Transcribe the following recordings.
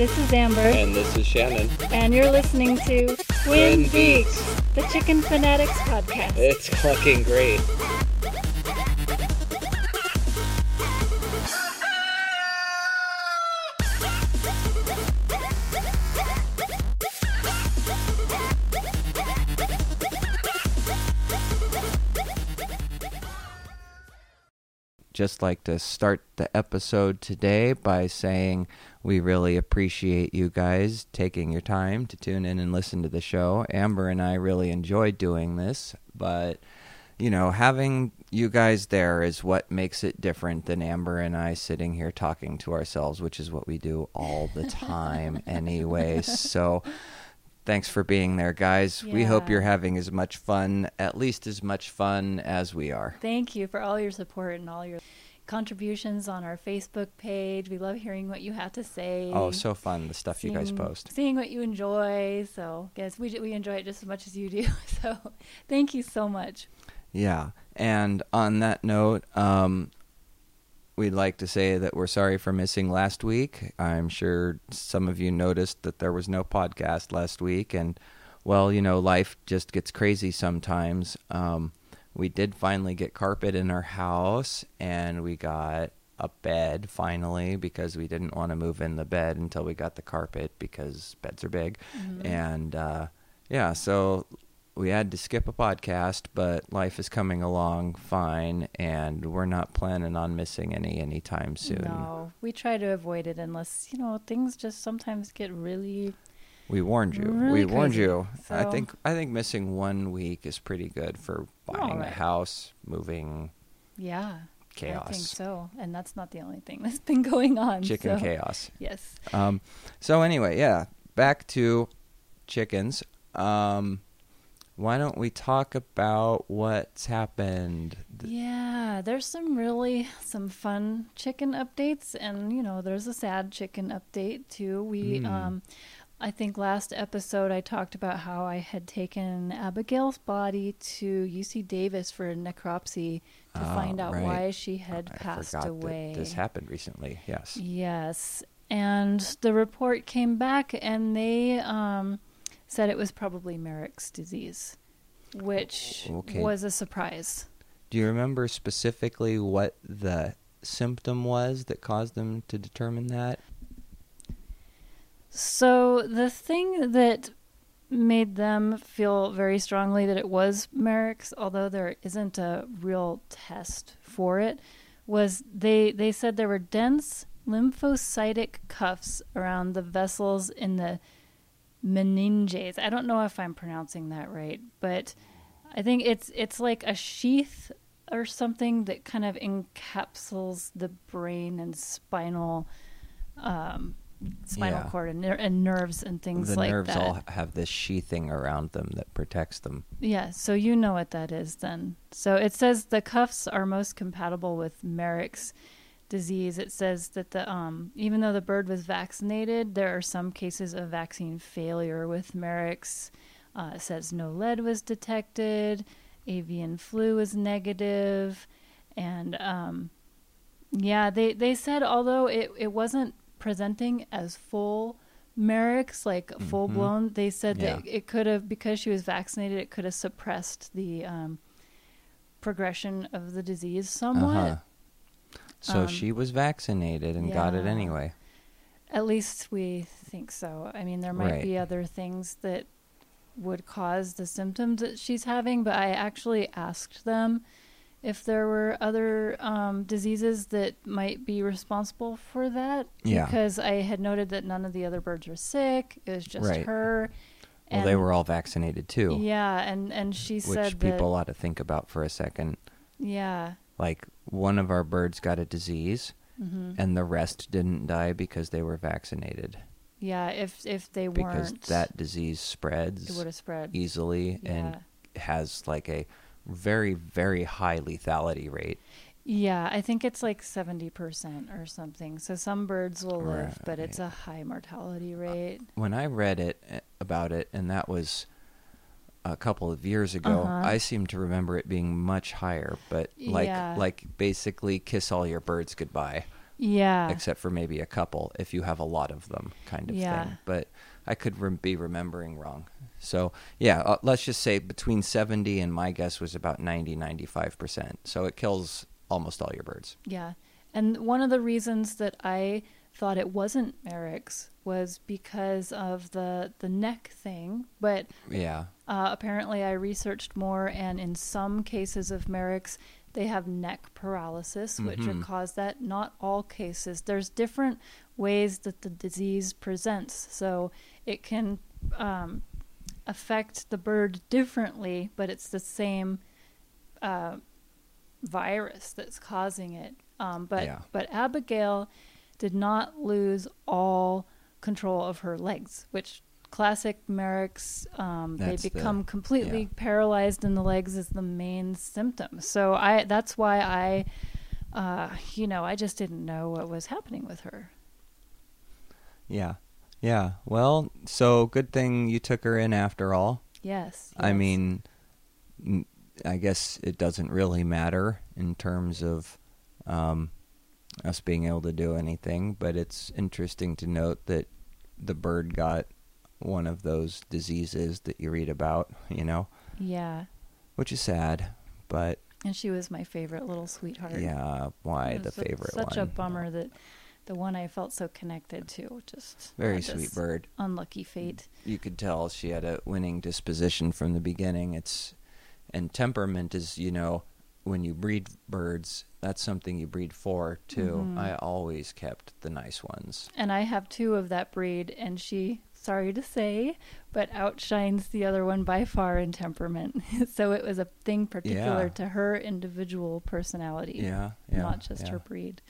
This is Amber, And this is Shannon. and you're listening to Twin Twin Beaks, Beaks. the Chicken Fanatics podcast. It's fucking great. Just like to start the episode today by saying we really appreciate you guys taking your time to tune in and listen to the show. Amber and I really enjoyed doing this, but you know, having you guys there is what makes it different than Amber and I sitting here talking to ourselves, which is what we do all the time anyway. So thanks for being there, guys. We hope you're having as much fun, at least as much fun as we are. Thank you for all your support and all your contributions on our Facebook page. We love hearing what you have to say. Oh, so fun, the stuff you guys post. Seeing what you enjoy. So, guys, we, we enjoy it just as much as you do. So, thank you so much. Yeah. And on that note, um, we'd like to say that we're sorry for missing last week. I'm sure some of you noticed that there was no podcast last week. And, well, you know, life just gets crazy sometimes. Um, we did finally get carpet in our house, and we got a bed finally because we didn't want to move in the bed until we got the carpet because beds are big. And, uh, yeah, so we had to skip a podcast, but life is coming along fine, and we're not planning on missing any anytime soon. No, we try to avoid it unless, you know, things just sometimes get really. We warned you. Really we warned crazy. you. I think I think missing one week is pretty good for buying a house, moving, Yeah. I think chaos, so. And that's not the only thing that's been going on. chicken so- chaos. Yes. Um, so anyway, yeah, back to chickens. Um, why don't we talk about what's happened? Yeah, there's some really some fun chicken updates and you know, there's a sad chicken update too. We Mm. um I think last episode I talked about how I had taken Abigail's body to UC Davis for a necropsy to Oh, find out right. why she had I passed away. That this happened recently. Yes. Yes. And the report came back and they um, said it was probably Marek's disease, which Okay. was a surprise. Do you remember specifically what the symptom was that caused them to determine that? So the thing that made them feel very strongly that it was Marek's, although there isn't a real test for it, was they they said there were dense lymphocytic cuffs around the vessels in the meninges. I don't know if I'm pronouncing that right, but I think it's it's like a sheath or something that kind of encapsulates the brain and spinal um, spinal Yeah. cord and, ner- and nerves and things the like nerves that. all have this sheathing around them that protects them. Yeah, so you know what that is then. So it says the cuffs are most compatible with Marek's disease. It says that the um even though the bird was vaccinated, there are some cases of vaccine failure with Marek's. Uh, it says no lead was detected, avian flu was negative, and um, yeah, they they said although it it wasn't presenting as full Marek's like full Mhm. blown, they said that it could have because she was vaccinated, it could have suppressed the um, progression of the disease somewhat. Uh-huh. So Um, she was vaccinated and got it anyway. At least we think so. I mean, there might Right. be other things that would cause the symptoms that she's having, but I actually asked them if there were other um, diseases that might be responsible for that. Yeah. Because I had noted that none of the other birds were sick. It was just Right. her. Well, they were all vaccinated too, Yeah, and and she which said which people ought to think about for a second. Yeah. Like one of our birds got a disease, hmm and the rest didn't die because they were vaccinated. Yeah. If if they Because weren't, because that disease spreads, it would have spread. easily Yeah. and has like a very very high lethality rate. Yeah, I think it's like 70% or something. So some birds will live, Right. but it's a high mortality rate. when I read it uh, about it, and that was a couple of years ago, Uh-huh. I seem to remember it being much higher. But like, Yeah. like basically, kiss all your birds goodbye. Yeah. except for maybe a couple if you have a lot of them, kind of Yeah. thing. But I could rem- be remembering wrong. So, yeah, uh, let's just say between 70 and my guess was about 90, 95%. So it kills almost all your birds. Yeah. And one of the reasons that I thought it wasn't Marek's was because of the the neck thing, but Yeah. uh, apparently I researched more and in some cases of Marek's they have neck paralysis which Mhm. would cause that not all cases there's different ways that the disease presents so it can um, affect the bird differently but it's the same uh, virus that's causing it. Um, but Yeah. but Abigail did not lose all control of her legs, which classic Marek's um, they That's the- become completely yeah. paralyzed in the legs is the main symptom. So I that's why I uh, you know I just didn't know what was happening with her. Yeah. Yeah. Well, so good thing you took her in after all. Yes. I mean, I guess it doesn't really matter in terms of um, us being able to do anything, but it's interesting to note that the bird got one of those diseases that you read about, you know, yeah. which is sad, but And she was my favorite little sweetheart. yeah, why the favorite Such one? a bummer that the one I felt so connected to just Very sweet bird. Unlucky fate. you could tell she had a winning disposition from the beginning. It's and temperament is, you know, when you breed birds, that's something you breed for too. Mhm. I always kept the nice ones. And I have two of that breed, and she, sorry to say, but outshines the other one by far in temperament. so it was a thing particular Yeah. to her individual personality, Yeah, yeah, not just yeah. her breed.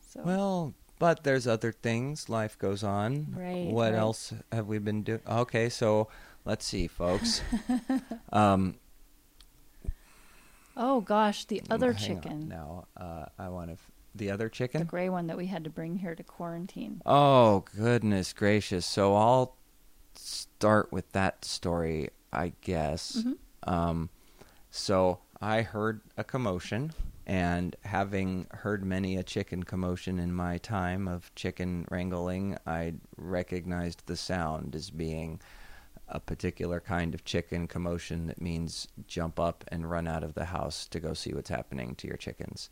So Well, but there's other things. Life goes on. Right, What right. else have we been doing? Okay, so let's see, folks. um, oh gosh, the other chicken, Now, uh, I want to. F- the other chicken. the gray one that we had to bring here to quarantine. Oh, goodness gracious. So I'll start with that story, I guess. Mhm. Um, so I heard a commotion, and having heard many a chicken commotion in my time of chicken wrangling, I recognized the sound as being a particular kind of chicken commotion that means jump up and run out of the house to go see what's happening to your chickens.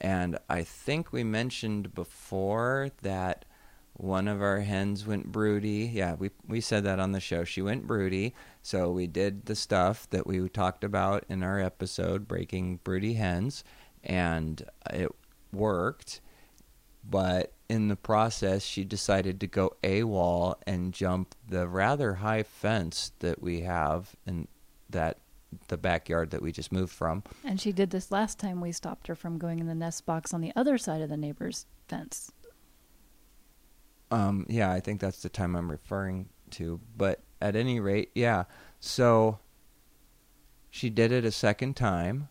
And I think we mentioned before that one of our hens went broody. Yeah, we we said that on the show. She went broody. So we did the stuff that we talked about in our episode, breaking broody hens, and it worked. But in the process, she decided to go AWOL and jump the rather high fence that we have in that the backyard that we just moved from. And she did this last time we stopped her from going in the nest box on the other side of the neighbor's fence. Um, yeah, I think that's the time I'm referring to. But at any rate, yeah. So she did it a second time,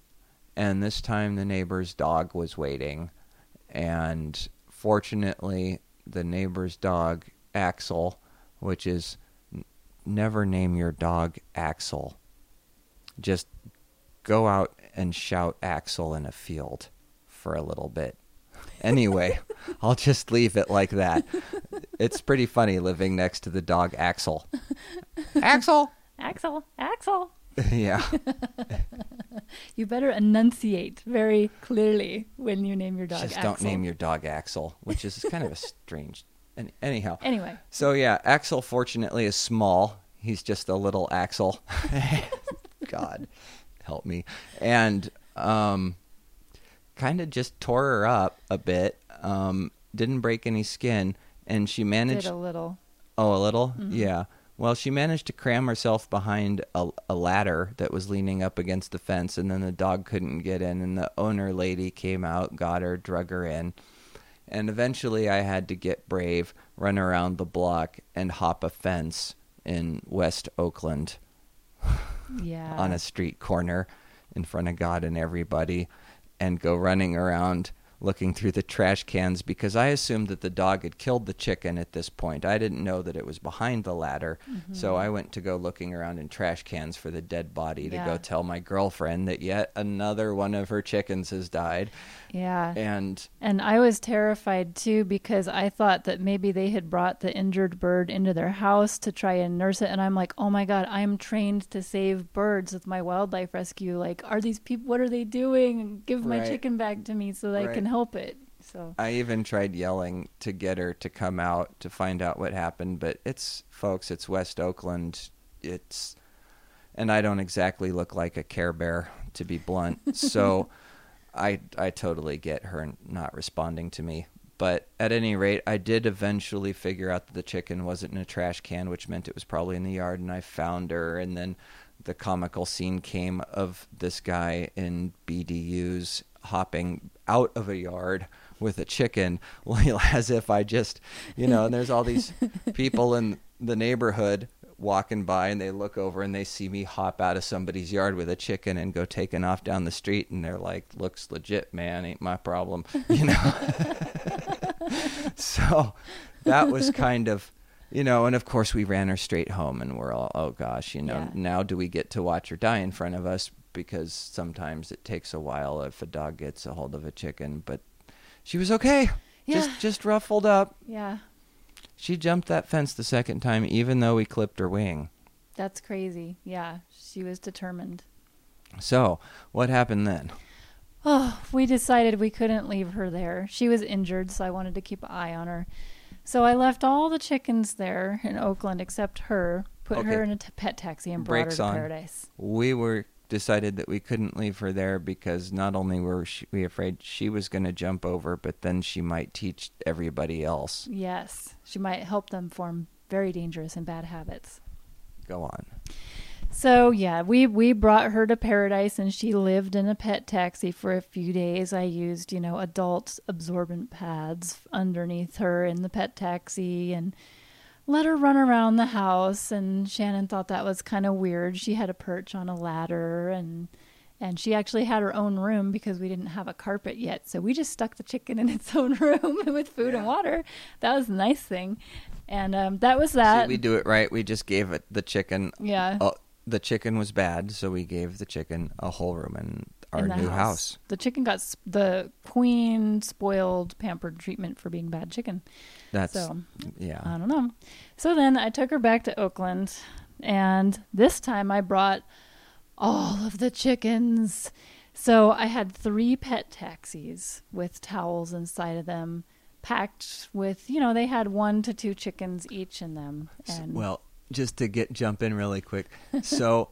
and this time the neighbor's dog was waiting. And fortunately, the neighbor's dog, Axel, which is n- never name your dog Axel. Just go out and shout Axel in a field for a little bit. Anyway, I'll just leave it like that. It's pretty funny living next to the dog Axel. Axel. Axel, Axel, yeah. you better enunciate very clearly when you name your dog. Just Axel. don't name your dog Axel, which is kind of a strange. Any, anyhow, Anyway, so yeah, Axel fortunately is small. He's just a little Axel. God, help me. And um, kind of just tore her up a bit. Um, didn't break any skin, and she managed. did a little. Oh, a little? Mhm. Yeah. Well, she managed to cram herself behind a, a ladder that was leaning up against the fence, and then the dog couldn't get in, and the owner lady came out, got her, drug her in. And eventually I had to get brave, run around the block, and hop a fence in West Oakland Yeah. on a street corner in front of God and everybody and go running around looking through the trash cans because I assumed that the dog had killed the chicken at this point. I didn't know that it was behind the ladder. Mm-hmm. So I went to go looking around in trash cans for the dead body to go tell my girlfriend that yet another one of her chickens has died. Yeah. And And I was terrified too because I thought that maybe they had brought the injured bird into their house to try and nurse it. And I'm like, oh my God, I'm trained to save birds with my wildlife rescue. Like, are these people, what are they doing? Give my Right. chicken back to me so that I can help it. So, I even tried yelling to get her to come out to find out what happened, but it's folks, it's West Oakland. It's and I don't exactly look like a Care Bear to be blunt. So I I totally get her not responding to me. But at any rate, I did eventually figure out that the chicken wasn't in a trash can, which meant it was probably in the yard, and I found her. And then the comical scene came of this guy in BDUs hopping out of a yard with a chicken, as if I just, you know, and there's all these people in the neighborhood walking by and they look over and they see me hop out of somebody's yard with a chicken and go taking off down the street and they're like looks legit man. Ain't my problem you know? So that was kind of you know and of course we ran her straight home and we're all oh gosh you know Yeah. now do we get to watch her die in front of us? Because sometimes it takes a while if a dog gets a hold of a chicken but she was okay. Yeah. just just ruffled up. Yeah, she jumped that fence the second time, even though we clipped her wing. that's crazy. Yeah, she was determined. So, what happened then? Oh, we decided we couldn't leave her there. She was injured, so I wanted to keep an eye on her. So I left all the chickens there in Oakland except her, put Okay. her in a t- pet taxi, and brought Brakes her to on. paradise. We were decided that we couldn't leave her there because not only were we afraid she was going to jump over, but then she might teach everybody else. Yes, she might help them form very dangerous and bad habits. Go on. So yeah, we we brought her to paradise, and she lived in a pet taxi for a few days. I used you know adult absorbent pads underneath her in the pet taxi, and let her run around the house. And Shannon thought that was kind of weird. She had a perch on a ladder, and and she actually had her own room because we didn't have a carpet yet. So we just stuck the chicken in its own room with food and water. That was a nice thing, and um, that was that. See, we do it right. We just gave it the chicken. yeah. Oh, the chicken was bad, so we gave the chicken a whole room in our in new house. The chicken got s- the queen spoiled pampered treatment for being bad chicken. That's so yeah. I don't know. So then I took her back to Oakland, and this time I brought all of the chickens. So I had three pet taxis with towels inside of them, packed with you know they had one to two chickens each in them. And Well, just to get jump in really quick. So,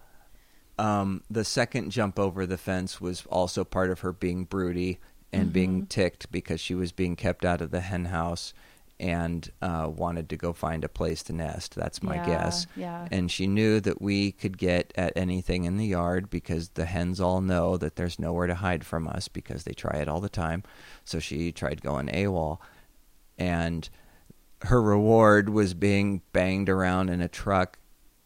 um, the second jump over the fence was also part of her being broody and being Mhm. ticked because she was being kept out of the hen house and uh, wanted to go find a place to nest. That's my yeah, guess. Yeah. And she knew that we could get at anything in the yard because the hens all know that there's nowhere to hide from us because they try it all the time. So she tried going AWOL. And her reward was being banged around in a truck,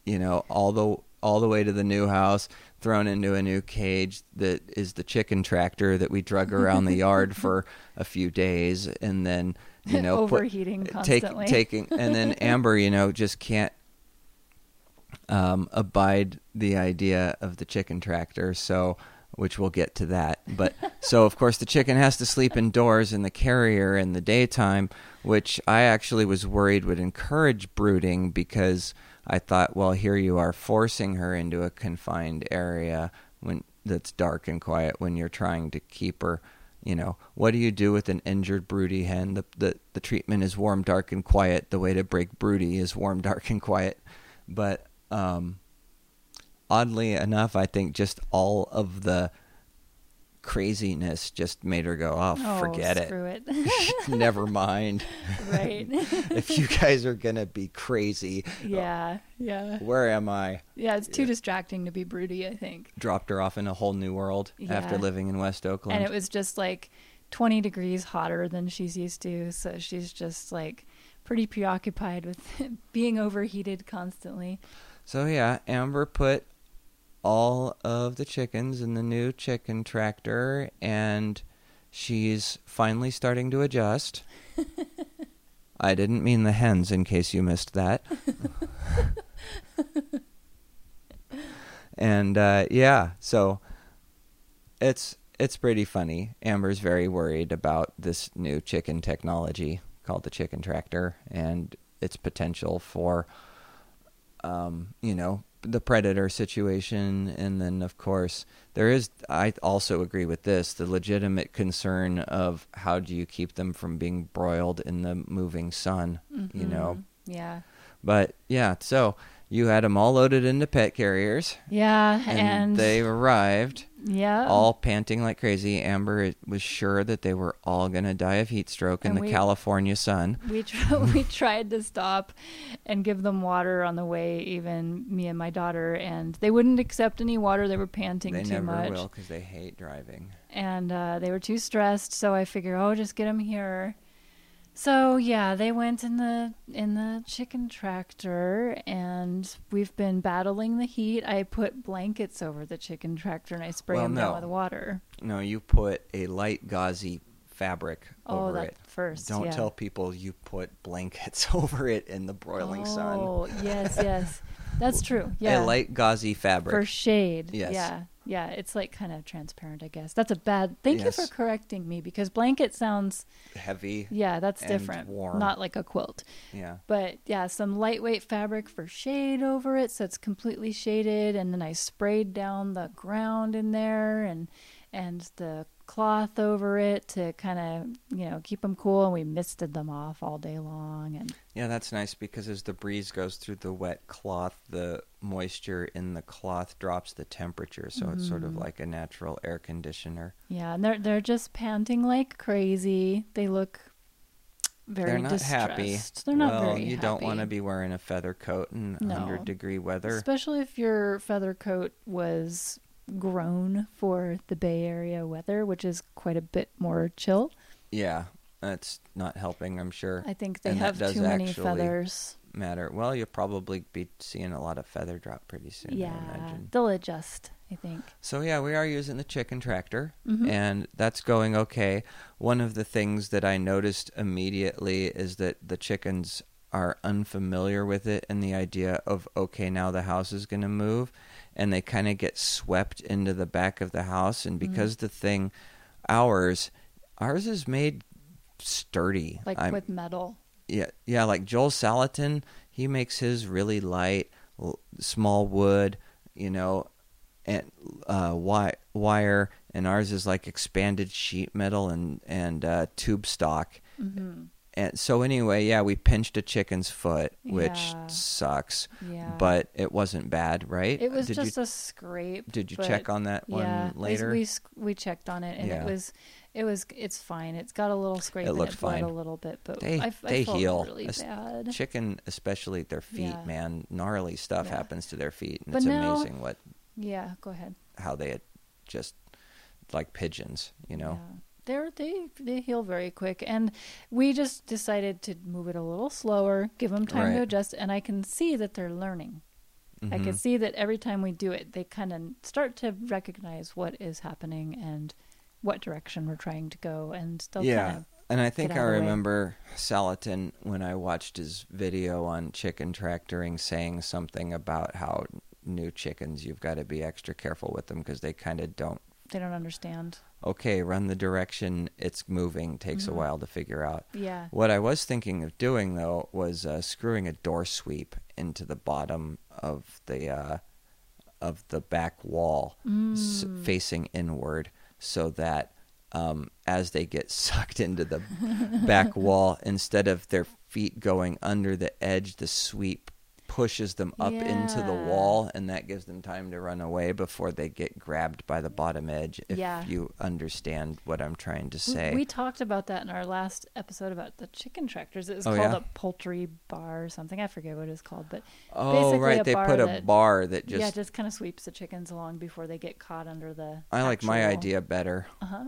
you know, all the all the way to the new house, thrown into a new cage that is the chicken tractor that we drug around the yard for a few days and then, you know, put- overheating take, constantly. taking and then Amber, you know, just can't um, abide the idea of the chicken tractor. So, which we'll get to that. But so, of course, the chicken has to sleep indoors in the carrier in the daytime, which I actually was worried would encourage brooding because I thought, well, here you are forcing her into a confined area when that's dark and quiet when you're trying to keep her. You know, what do you do with an injured broody hen? The, the the treatment is warm, dark, and quiet. The way to break broody is warm, dark, and quiet. But um, oddly enough, I think just all of the craziness just made her go, "Oh, oh, forget it. it. Never mind. right. if you guys are gonna be crazy, yeah. Yeah. where am I?" Yeah, it's too distracting to be broody, I think. Dropped her off in a whole new world after living in West Oakland. And it was just like 20 degrees hotter than she's used to, so she's just like pretty preoccupied with being overheated constantly. So yeah, Amber put all of the chickens in the new chicken tractor and she's finally starting to adjust. I didn't mean the hens, in case you missed that. and uh, yeah, so it's it's pretty funny. Amber's very worried about this new chicken technology called the chicken tractor and its potential for, um, you know, the predator situation. And then, of course, there is, I also agree with this, the legitimate concern of how do you keep them from being broiled in the moving sun, you mm-hmm. know? Yeah. But yeah, so you had them all loaded into pet carriers. Yeah, And, and, they arrived yeah, all panting like crazy. Amber was sure that they were all going to die of heat stroke in the we- California sun. we tr- we tried to stop and give them water on the way, even me and my daughter, and they wouldn't accept any water. They were panting They too never much, will because they hate driving. and uh, they were too stressed. So I figure, oh, just get them here. So yeah, they went in the in the chicken tractor, and we've been battling the heat. I put blankets over the chicken tractor, and I spray Well, them no. down with water. No, you put a light gauzy fabric Oh, over that it. first. Don't yeah. tell people you put blankets over it in the broiling oh, sun. Oh, yes, yes. That's true. Yeah. A light gauzy fabric. for shade. Yes. Yeah. Yeah. It's like kind of transparent, I guess. That's a bad. Thank Yes. you for correcting me because blanket sounds. heavy. Yeah, that's And different. warm. Not like a quilt. Yeah. But yeah, some lightweight fabric for shade over it, so it's completely shaded. And then I sprayed down the ground in there and and the cloth over it to kind of you know keep them cool. And we misted them off all day long. And Yeah, that's nice because as the breeze goes through the wet cloth, the moisture in the cloth drops the temperature, so it's sort of Mhm. like a natural air conditioner. yeah, and they're they're just panting like crazy. They look very They're not distressed. happy. They're not well, very you don't want to be wearing a feather coat in No. 100 degree weather. especially if your feather coat was grown for the Bay Area weather, which is quite a bit more chill. Yeah, that's not helping, I'm sure. I think they And have too many feathers. Matter. Well, you'll probably be seeing a lot of feather drop pretty soon, Yeah, they'll adjust. I think. So yeah, we are using the chicken tractor, Mhm. and that's going okay. One of the things that I noticed immediately is that the chickens are unfamiliar with it and the idea of okay, now the house is going to move, and they kind of get swept into the back of the house, and Mm-hmm. because the thing, ours, ours is made sturdy. Like I'm- with metal. yeah, yeah, like Joel Salatin, he makes his really light, l- small wood, you know, and uh, wi- wire, and ours is like expanded sheet metal and and uh, tube stock. hmm And so anyway, yeah, we pinched a chicken's foot, which Yeah. sucks, Yeah. but it wasn't bad, right? it was did just you a scrape. did you check on that one yeah, we- later? We, sc- we checked on it, and Yeah. it was it was it's fine. It's got a little scrape. It it fine. a little bit, but They- I, they heal. really bad. Chicken, especially their feet, Yeah. man, gnarly stuff happens to their feet, and But it's now- amazing what yeah, go ahead. how they had just like pigeons, you know. They're, they they heal very quick, and we just decided to move it a little slower, give them time to adjust, and I can see that they're learning. I can Mhm. see that every time we do it, they kind of start to recognize what is happening and what direction we're trying to go, and they'll yeah, and I think I out of the way. remember Salatin when I watched his video on chicken tractoring saying something about how new chickens you've got to be extra careful with them because they kind of don't. they don't understand. Okay, run the direction it's moving takes a Mhm. while to figure out. Yeah, What I was thinking of doing though was uh, screwing a door sweep into the bottom of the uh, of the back wall, s- Mm. facing inward, so that um, as they get sucked into the back wall, instead of their feet going under the edge, the sweep pushes them up into the wall, and that gives them time to run away before they get grabbed by the bottom edge. If Yeah. you understand what I'm trying to say. We talked about that in our last episode about the chicken tractors. It was Oh, called yeah? a poultry bar or something. I forget what it's called, but oh, basically right, a they bar put a that- bar that just yeah, just kind of sweeps the chickens along before they get caught under the. I like my idea better. Uh huh.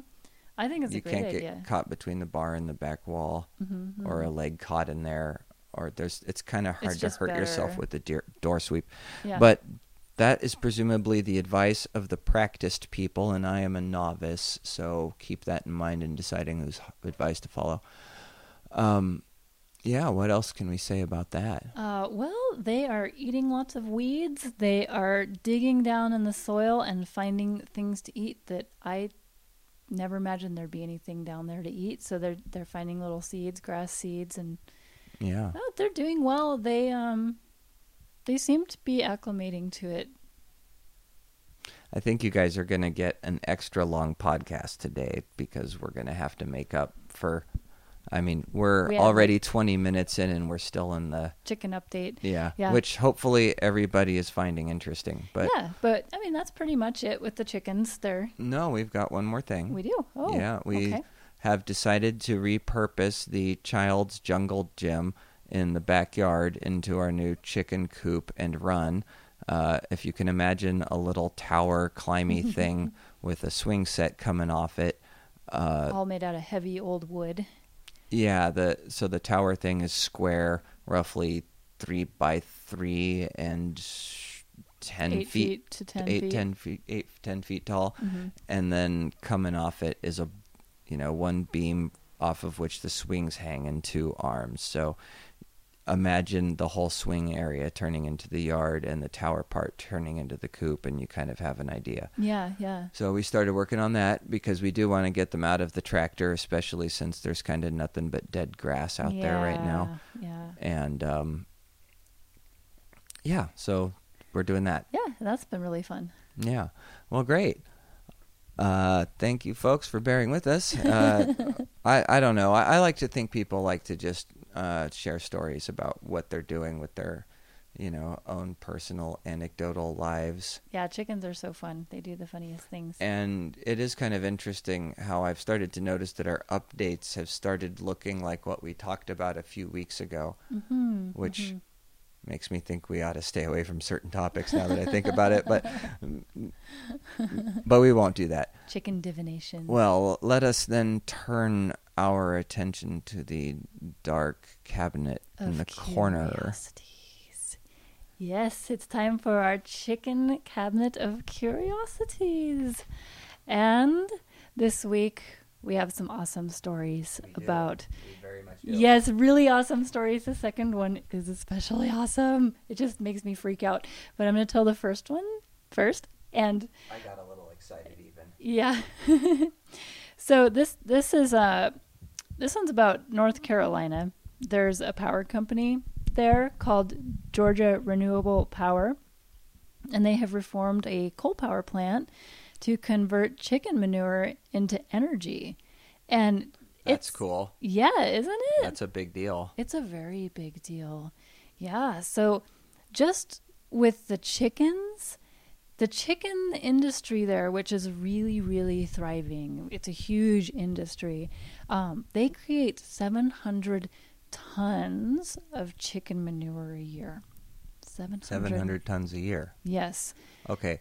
I think it's you a great idea. You can't get caught between the bar and the back wall, Mhm, or a mhm. leg caught in there, or there's. It's kind of hard to hurt yourself with the deer, door sweep. yeah. But that is presumably the advice of the practiced people, and I am a novice, so keep that in mind in deciding whose advice to follow. Um, yeah, what else can we say about that? Uh, well, they are eating lots of weeds. They are digging down in the soil and finding things to eat that I never imagined there'd be anything down there to eat. So they're they're finding little seeds, grass seeds, and Yeah. oh, they're doing well. They um they seem to be acclimating to it. I think you guys are going to get an extra long podcast today because we're going to have to make up for. I mean, we're We already 20 minutes in and we're still in the. Chicken update. Yeah, Yeah. Which hopefully everybody is finding interesting. But yeah, but I mean that's pretty much it with the chickens. They're no, we've got one more thing. we do. Oh, yeah, we okay. Have decided to repurpose the child's jungle gym in the backyard into our new chicken coop and run. Uh, if you can imagine a little tower climby thing with a swing set coming off it. Uh, all made out of heavy old wood. yeah, the so the tower thing is square, roughly three by three and ten Eight feet to 10 eight, feet. 10 feet, eight, 10 feet tall, Mhm. and then coming off it is a, you know, one beam off of which the swings hang and two arms. So imagine the whole swing area turning into the yard and the tower part turning into the coop, and you kind of have an idea. Yeah, yeah. So we started working on that because we do want to get them out of the tractor, especially since there's kind of nothing but dead grass out there right now. Yeah. And um, yeah, so we're doing that. Yeah, that's been really fun. Yeah. Well, great. Uh, thank you, folks, for bearing with us. Uh, I I don't know. I, I like to think people like to just uh, share stories about what they're doing with their, you know, own personal anecdotal lives. Yeah, chickens are so fun. They do the funniest things. And it is kind of interesting how I've started to notice that our updates have started looking like what we talked about a few weeks ago, mm-hmm, which makes me think we ought to stay away from certain topics now that I think about it. But but we won't do that. chicken divination. Well, let us then turn our attention to the dark cabinet in the corner. curiosities. Yes, it's time for our chicken cabinet of curiosities. And this week we have some awesome stories about Yes, really awesome stories. The second one is especially awesome. It just makes me freak out. But I'm going to tell the first one first. And I got a little excited even. yeah. so this this is uh this one's about North Carolina. There's a power company there called Georgia Renewable Power, and they have reformed a coal power plant to convert chicken manure into energy. And That's it's cool. Yeah, isn't it? That's a big deal. It's a very big deal. Yeah. So just with the chickens, the chicken industry there, which is really, really thriving, it's a huge industry. Um, they create 700 tons of chicken manure a year. 700. 700 tons a year. Yes. Okay.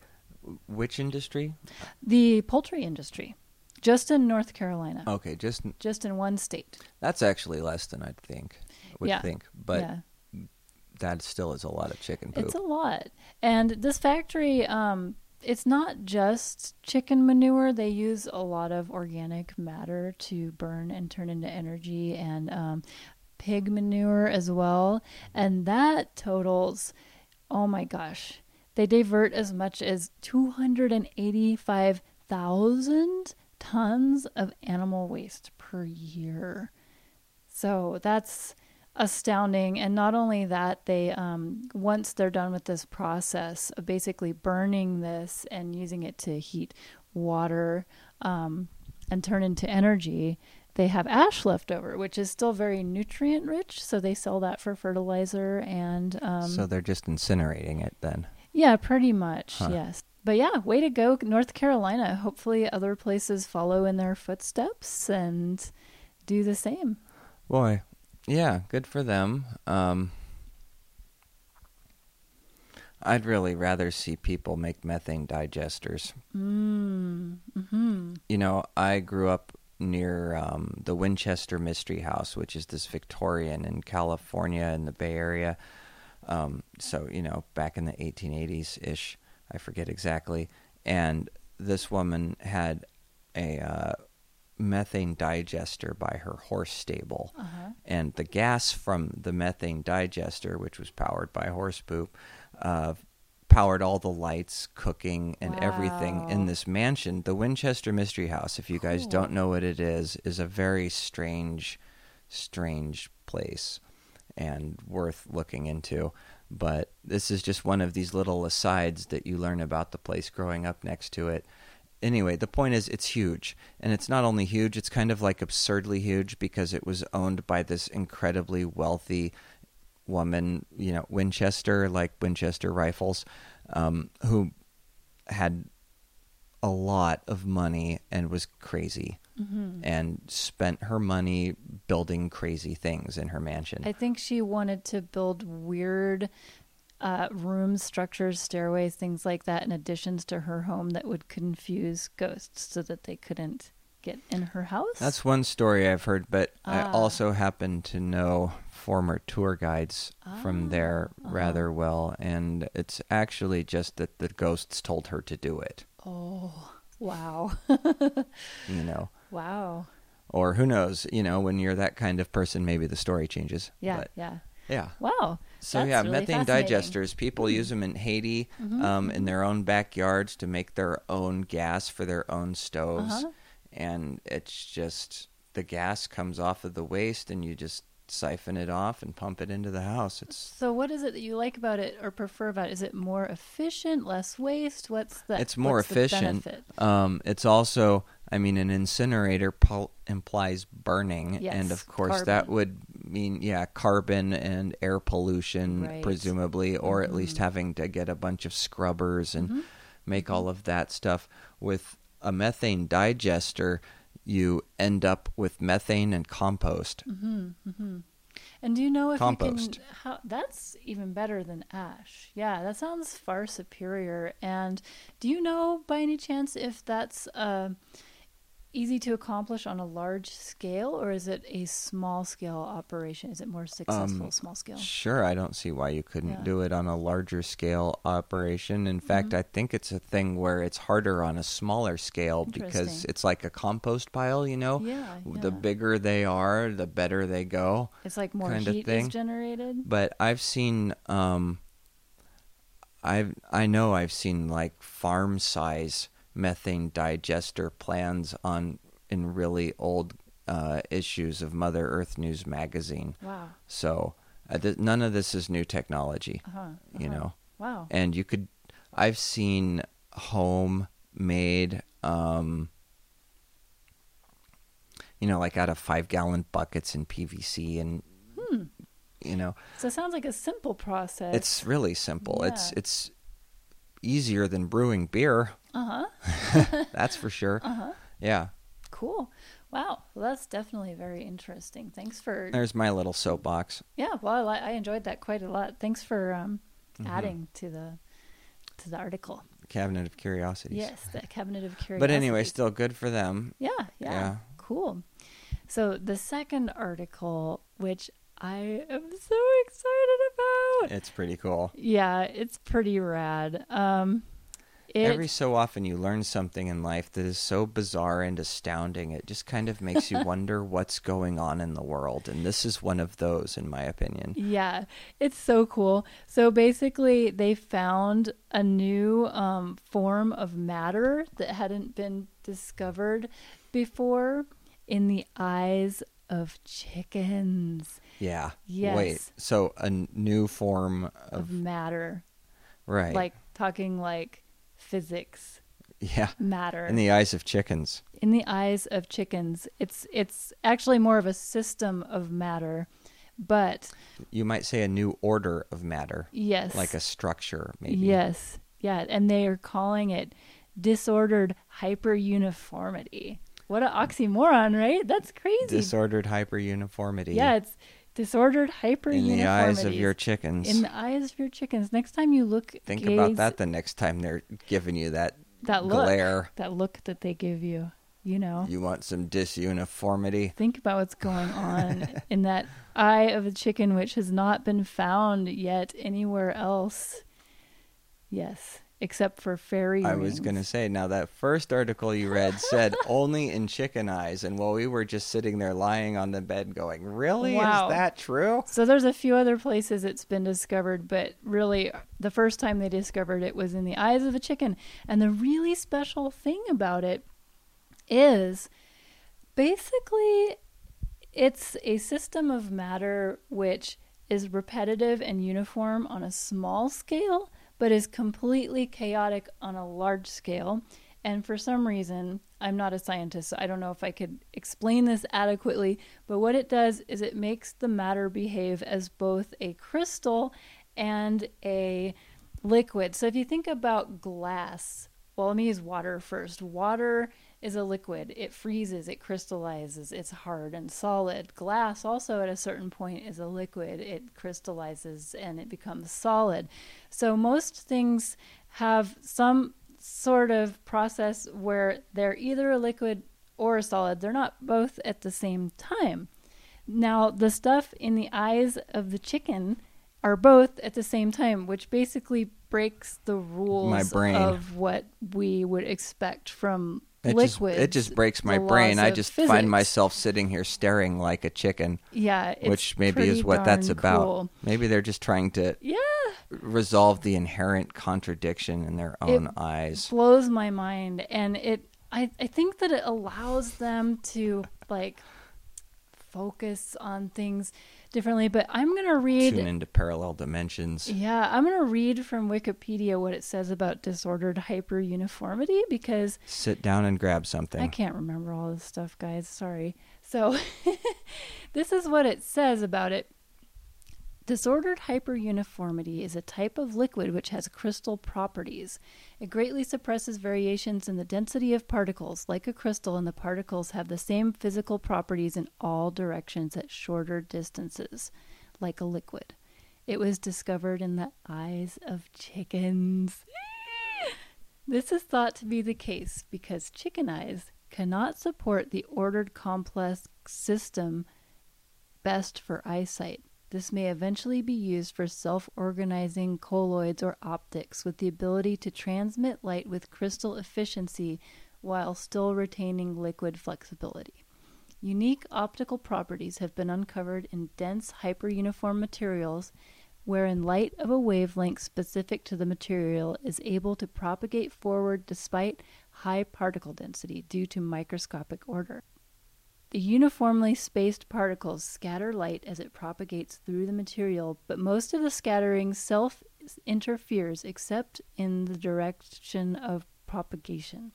Which industry? The poultry industry, just in North Carolina, Okay, just just in one state. that's actually less than I'd think. Would Yeah. think, but yeah. that still is a lot of chicken poop. It's a lot. And this factory, um, it's not just chicken manure. They use a lot of organic matter to burn and turn into energy and um, pig manure as well. And that totals, oh my gosh, they divert as much as 285,000 tons of animal waste per year. So that's astounding. And not only that, they um, once they're done with this process of basically burning this and using it to heat water um, and turn into energy, they have ash left over, which is still very nutrient rich. So they sell that for fertilizer and um, so they're just incinerating it then. Yeah, pretty much. Huh. Yes. But yeah, way to go, North Carolina. Hopefully, other places follow in their footsteps and do the same. Boy, yeah, good for them. Um, I'd really rather see people make methane digesters. Mm. Hmm. You know, I grew up near um, the Winchester Mystery House, which is this Victorian in California in the Bay Area. Um, so, you know, back in the 1880s ish. I forget exactly. And this woman had a uh, methane digester by her horse stable. Uh-huh. And the gas from the methane digester, which was powered by horse poop, uh, powered all the lights, cooking, and everything in this mansion. The Winchester Mystery House, if you guys don't know what it is, is a very strange, strange place and worth looking into. But this is just one of these little asides that you learn about the place growing up next to it. Anyway, the point is it's huge. And it's not only huge, it's kind of like absurdly huge because it was owned by this incredibly wealthy woman, you know, Winchester, like Winchester rifles, um, who had a lot of money and was crazy Mm-hmm. and spent her money building crazy things in her mansion. I think she wanted to build weird uh, rooms, structures, stairways, things like that, in additions to her home that would confuse ghosts so that they couldn't get in her house. That's one story I've heard, but I Ah. also happen to know former tour guides from there Ah, uh-huh. rather well, and it's actually just that the ghosts told her to do it, oh, wow. you know. wow. Or who knows, you know, when you're that kind of person, maybe the story changes. Yeah, But, yeah. yeah. Wow. So yeah, really methane digesters. People use them in Haiti, Mhm, um, in their own backyards to make their own gas for their own stoves, Uh-huh. and it's just the gas comes off of the waste, and you just siphon it off and pump it into the house. It's So, what is it that you like about it or prefer about it? Is it more efficient, less waste? What's the? it's more efficient. Um, it's also, I mean, an incinerator pul- implies burning, and of course that would mean yeah, carbon and air pollution, Right. presumably, or at least Mhm. having to get a bunch of scrubbers and Mhm. make all of that stuff. With a methane digester, you end up with methane and compost. Mm-hmm, mm-hmm. And do you know if Compost. you can? How, that's even better than ash. Yeah, that sounds far superior. And do you know by any chance if that's uh, easy to accomplish on a large scale, or is it a small scale operation? Is it more successful Um, small scale? Sure, I don't see why you couldn't Yeah. do it on a larger scale operation. In fact, Mhm. I think it's a thing where it's harder on a smaller scale because it's like a compost pile, you know? Yeah, The bigger they are, the better they go. It's like more kind of heat thing. is generated. But I've seen um I've I know I've seen like farm size methane digester plans on in really old uh, issues of Mother Earth News magazine. Wow. So uh, th- none of this is new technology, Uh huh. you know. Wow. And you could, I've seen homemade, um, you know, like out of five gallon buckets in PVC, and Hmm. you know, So it sounds like a simple process. it's really simple. It's it's easier than brewing beer, uh huh. that's for sure. Uh huh. Yeah, Cool. Wow. Well, that's definitely very interesting. Thanks for. there's my little soapbox. Yeah. Well, I, I enjoyed that quite a lot. Thanks for um, Mhm. adding to the to the article. Cabinet of Curiosities. Yes, the cabinet of Curiosities. But anyway, still good for them. Yeah, yeah. Yeah. Cool. So the second article, which I am so excited about. It's pretty cool. Yeah, it's pretty rad. Um, it, Every so often, you learn something in life that is so bizarre and astounding. It just kind of makes you wonder what's going on in the world. And this is one of those, in my opinion. Yeah, it's so cool. So basically, they found a new um, form of matter that hadn't been discovered before in the eyes of chickens. Yeah. Yes. Wait. So a new form Of of matter, right. like talking like physics yeah. matter In the eyes of chickens. in the eyes of chickens. It's it's actually more of a system of matter, but You might say a new order of matter, yes, like a structure, maybe. Yes. Yeah. And they are calling it disordered hyperuniformity. What an oxymoron, right? That's crazy. Disordered hyperuniformity. yeah, it's disordered hyperuniformity. In the eyes of your chickens. In the eyes of your chickens. Next time you look, Think gaze about that the next time they're giving you that, That look. glare. That look that they give you. You know, You want some disuniformity? think about what's going on in that eye of a chicken, which has not been found yet anywhere else. Yes, except for fairy I rings. was going to say, now that first article you read said only in chicken eyes. And while we were just sitting there lying on the bed going, really? Wow. Is that true? So there's a few other places it's been discovered, but really the first time they discovered it was in the eyes of a chicken. And the really special thing about it is basically it's a system of matter which is repetitive and uniform on a small scale, but is completely chaotic on a large scale. And for some reason, I'm not a scientist, so I don't know if I could explain this adequately, but what it does is it makes the matter behave as both a crystal and a liquid. So if you think about glass, well, let me use water first. Water is a liquid. It freezes, it crystallizes, it's hard and solid. Glass also at a certain point is a liquid. It crystallizes and it becomes solid. So most things have some sort of process where they're either a liquid or a solid. They're not both at the same time. Now, the stuff in the eyes of the chicken are both at the same time, which basically breaks the rules of what we would expect from It liquids. just, it just breaks my brain. I just physics. find myself sitting here staring like a chicken, yeah, which maybe is what that's darn about. cool. Maybe they're just trying to Yeah, resolve the inherent contradiction in their own eyes. It eyes. blows my mind, and it. I I think that it allows them to like focus on things differently. But I'm gonna read. Tune into parallel dimensions. Yeah, I'm going to read from Wikipedia what it says about disordered hyperuniformity because Sit down and grab something. I can't remember all this stuff, guys. Sorry. So, this is what it says about it. Disordered hyperuniformity is a type of liquid which has crystal properties. It greatly suppresses variations in the density of particles. Like a crystal, and the particles have the same physical properties in all directions at shorter distances, like a liquid. It was discovered in the eyes of chickens. This is thought to be the case because chicken eyes cannot support the ordered complex system best for eyesight. This may eventually be used for self organizing colloids or optics with the ability to transmit light with crystal efficiency while still retaining liquid flexibility. Unique optical properties have been uncovered in dense hyperuniform materials wherein light of a wavelength specific to the material is able to propagate forward despite high particle density due to microscopic order. The uniformly spaced particles scatter light as it propagates through the material, but most of the scattering self interferes except in the direction of propagation.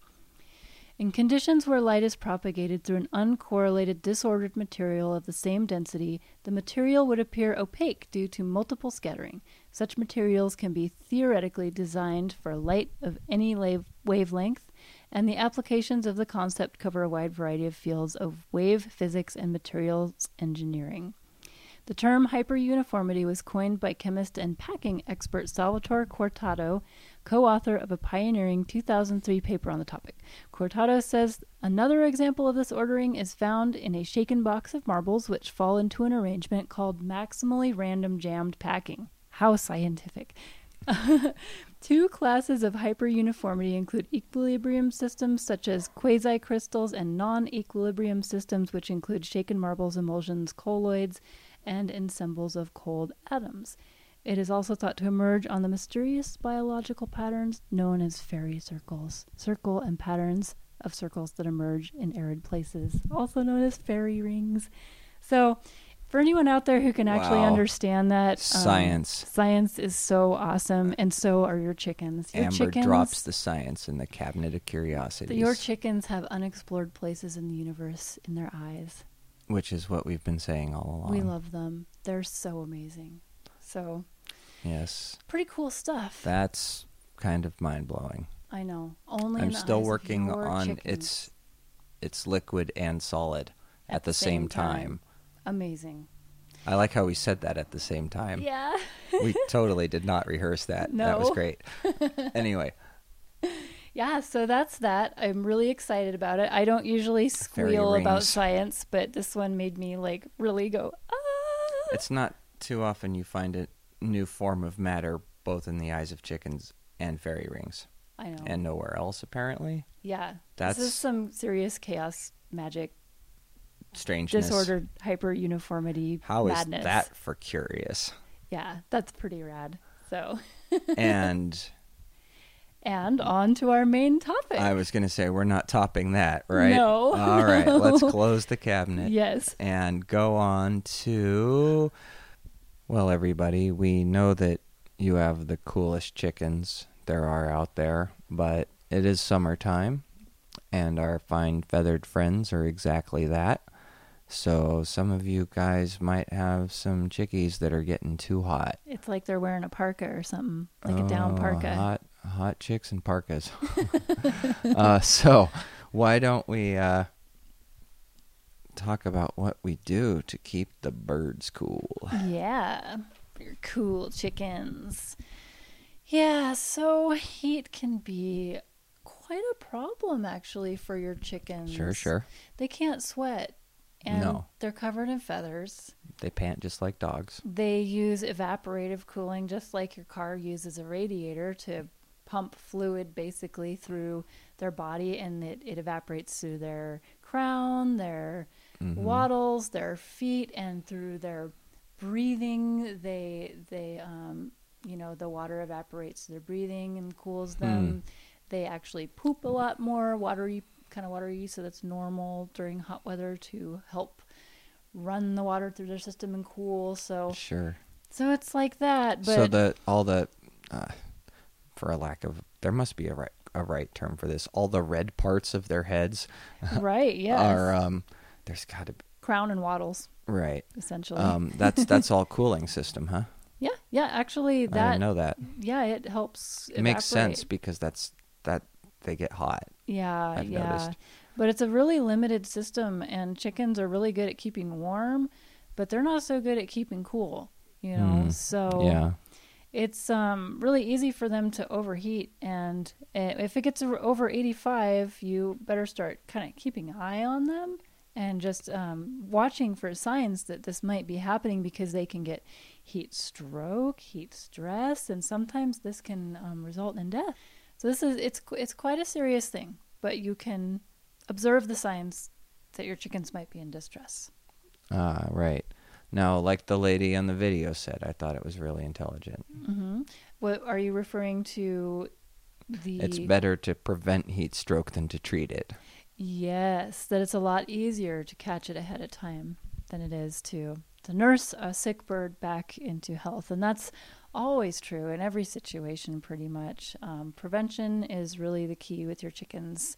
In conditions where light is propagated through an uncorrelated, disordered material of the same density, the material would appear opaque due to multiple scattering. Such materials can be theoretically designed for light of any wavelength, and the applications of the concept cover a wide variety of fields of wave physics and materials engineering. The term hyperuniformity was coined by chemist and packing expert Salvatore Torquato, co author of a pioneering 2003 paper on the topic. Torquato says another example of this ordering is found in a shaken box of marbles which fall into an arrangement called maximally random jammed packing. How scientific! Two classes of hyperuniformity include equilibrium systems such as quasi crystals and non equilibrium systems, which include shaken marbles, emulsions, colloids, and ensembles of cold atoms. It is also thought to emerge on the mysterious biological patterns known as fairy circles, circle and patterns of circles that emerge in arid places, also known as fairy rings. So, for anyone out there who can actually Wow. understand that, um, Science. science is so awesome, and so are your chickens. Your Amber chickens, drops the science in the cabinet of curiosities, your chickens have unexplored places in the universe in their eyes. which is what we've been saying all along. We love them. They're so amazing. So Yes, pretty cool stuff. that's kind of mind blowing. I know. Only I'm the still working on chickens. its its liquid and solid at, the, same, time. Amazing. I like how we said that at the same time. Yeah. we totally did not rehearse that. No. That was great. anyway, yeah, so that's that. I'm really excited about it. I don't usually squeal about science, but this one made me like really go, ah. it's not too often you find a new form of matter both in the eyes of chickens and fairy rings, I know. and nowhere else apparently. yeah. That's this is some serious chaos magic strangeness. disordered hyper uniformity How is madness. that for curious? Yeah, that's pretty rad. So, and and on to our main topic. I was going to say we're not topping that, right? No. All right, let's close the cabinet. yes. and go on to well everybody we know that you have the coolest chickens there are out there but it is summertime and our fine feathered friends are exactly that so some of you guys might have some chickies that are getting too hot It's like they're wearing a parka or something, like a down Oh, parka. hot hot chicks and parkas uh, so why don't we uh, talk about what we do to keep the birds cool Yeah, your cool chickens. Yeah, so heat can be quite a problem actually for your chickens. Sure, sure. They can't sweat, and No. they're covered in feathers. They pant just like dogs. They use evaporative cooling just like your car uses a radiator to pump fluid basically through their body and it, it evaporates through their crown, their Mhm. wattles, their feet, and through their breathing. They they um, you know the water evaporates through their breathing and cools them. They actually poop a lot more, watery kind of watery, so that's normal during hot weather to help run the water through their system and cool. So Sure. so it's like that, but so the all the, uh, for a lack of, there must be a right a right term for this. All the red parts of their heads right, Yeah. are um. There's got to be crown and wattles. right. essentially. Um. That's that's all cooling system, huh? yeah, yeah. Actually, I that didn't know that. yeah, it helps. It makes sense because that's that they get hot. Yeah, I've yeah. noticed. But it's a really limited system, and chickens are really good at keeping warm, but they're not so good at keeping cool. You know, Mm, so Yeah. it's um, really easy for them to overheat. And if it gets over 85, you better start kind of keeping an eye on them and just um, watching for signs that this might be happening because they can get heat stroke, heat stress, and sometimes this can um, result in death. So this is it's it's quite a serious thing, but you can observe the signs that your chickens might be in distress. Ah, right. Now, like the lady on the video said, I thought it was really intelligent. hmm What are you referring to? The It's better to prevent heat stroke than to treat it. Yes, that it's a lot easier to catch it ahead of time than it is to to nurse a sick bird back into health, and that's always true in every situation, pretty much. Um, prevention is really the key with your chickens.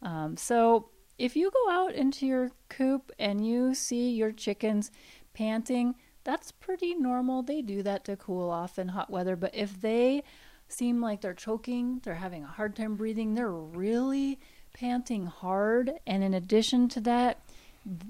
Um, so if you go out into your coop and you see your chickens panting, that's pretty normal. They do that to cool off in hot weather, but if they seem like they're choking, they're having a hard time breathing, they're really panting hard, and in addition to that,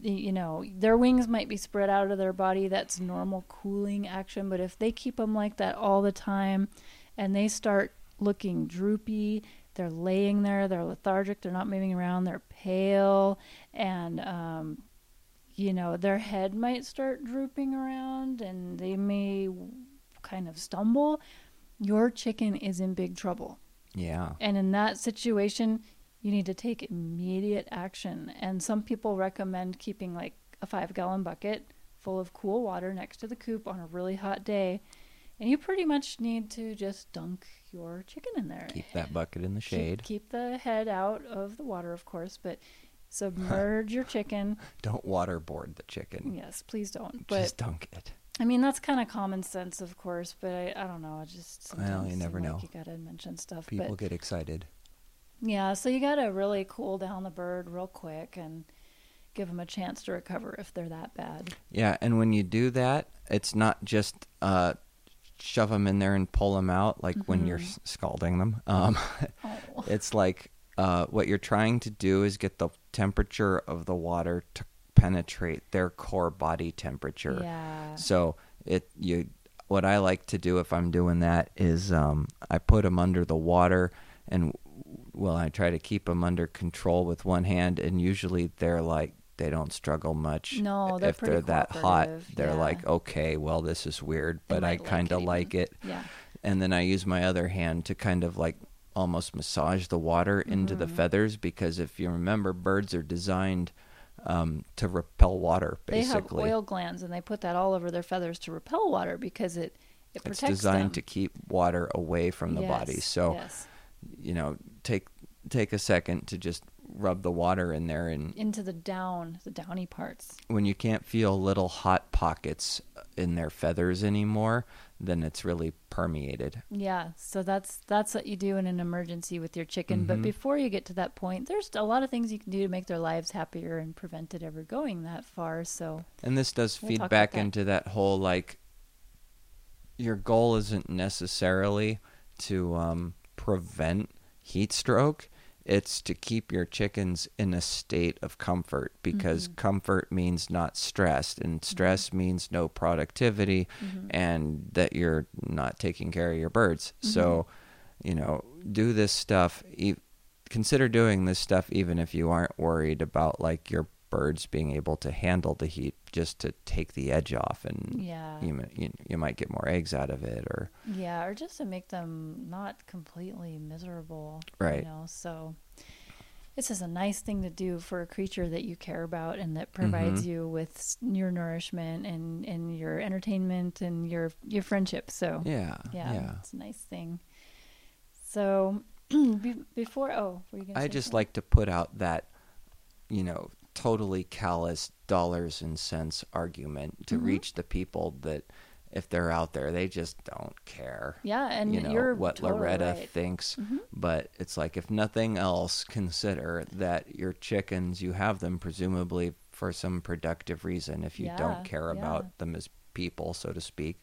you know, their wings might be spread out of their body. That's normal cooling action. But if they keep them like that all the time and they start looking droopy, they're laying there, they're lethargic, they're not moving around, they're pale, and, um, you know, their head might start drooping around and they may kind of stumble, your chicken is in big trouble. Yeah. And in that situation, you need to take immediate action. And some people recommend keeping like a five gallon bucket full of cool water next to the coop on a really hot day. And you pretty much need to just dunk your chicken in there. Keep that bucket in the shade. Keep, the head out of the water, of course, but submerge your chicken. Don't waterboard the chicken. Yes, please don't. But Just dunk it. I mean, that's kind of common sense, of course, but I, I don't know. It just Well, you never know. Like you gotta mention stuff. People get excited. Yeah, so you got to really cool down the bird real quick and give them a chance to recover if they're that bad. Yeah, and when you do that, it's not just uh, shove them in there and pull them out like when you're Mhm. scalding them. Um, Oh. it's like uh, what you're trying to do is get the temperature of the water to penetrate their core body temperature. Yeah. So it you what I like to do if I'm doing that is um, I put them under the water and well I try to keep them under control with one hand and usually they're like they don't struggle much. No, they're if they're that hot, they're yeah. like okay, well this is weird, but I kind of even. like it. Yeah. and then I use my other hand to kind of like almost massage the water into the Mhm. feathers because if you remember, birds are designed um, to repel water. Basically, They have oil glands, and they put that all over their feathers to repel water because it it protects. it's designed them. to keep water away from the body. So yes. you know, take take a second to just rub the water in there and into the down, the downy parts. when you can't feel little hot pockets in their feathers anymore, then it's really permeated. Yeah, so that's that's what you do in an emergency with your chicken. But Mhm. before you get to that point, there's a lot of things you can do to make their lives happier and prevent it ever going that far. So And this does We'll feed back that. into that whole like your goal isn't necessarily to um, prevent heat stroke. It's to keep your chickens in a state of comfort because Mhm. comfort means not stressed, and stress means no productivity, mhm. and that you're not taking care of your birds. Mm-hmm. So, you know, do this stuff. E- consider doing this stuff even if you aren't worried about like your birds being able to handle the heat, just to take the edge off, and yeah, you, you you might get more eggs out of it, or yeah, or just to make them not completely miserable. Right. You know, so this is a nice thing to do for a creature that you care about and that provides Mhm. you with your nourishment and and your entertainment and your your friendship. So yeah, yeah, yeah. it's a nice thing. So before, oh, were you gonna? I just something? like to put out that, you know, totally callous dollars and cents argument to Mhm. reach the people that if they're out there, they just don't care. yeah, and you know what totally Loretta right. thinks, Mhm. but it's like if nothing else, consider that your chickens you have them presumably for some productive reason. If you Yeah, don't care yeah. about them as people, so to speak,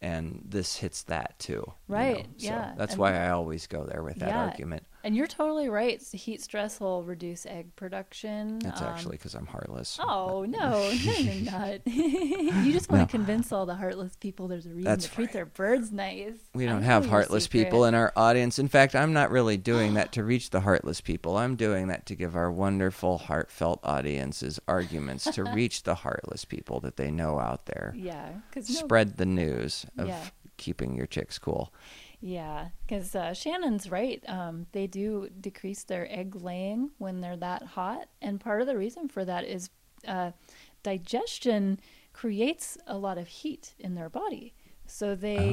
and this hits that too, you know? Right, So yeah, that's and- why I always go there with that Yeah, argument. And you're totally right. Heat stress will reduce egg production. That's um, actually because I'm heartless. Oh no, no, you're not. you just want No. to convince all the heartless people there's a reason That's to treat right. their birds nice. We don't have heartless people in our audience. In fact, I'm not really doing that to reach the heartless people. I'm doing that to give our wonderful, heartfelt audiences arguments to reach the heartless people that they know out there. Yeah, because Spread the news of Yeah. keeping your chicks cool. Yeah, because uh, Shannon's right. Um, they do decrease their egg laying when they're that hot, and part of the reason for that is uh, digestion creates a lot of heat in their body. So they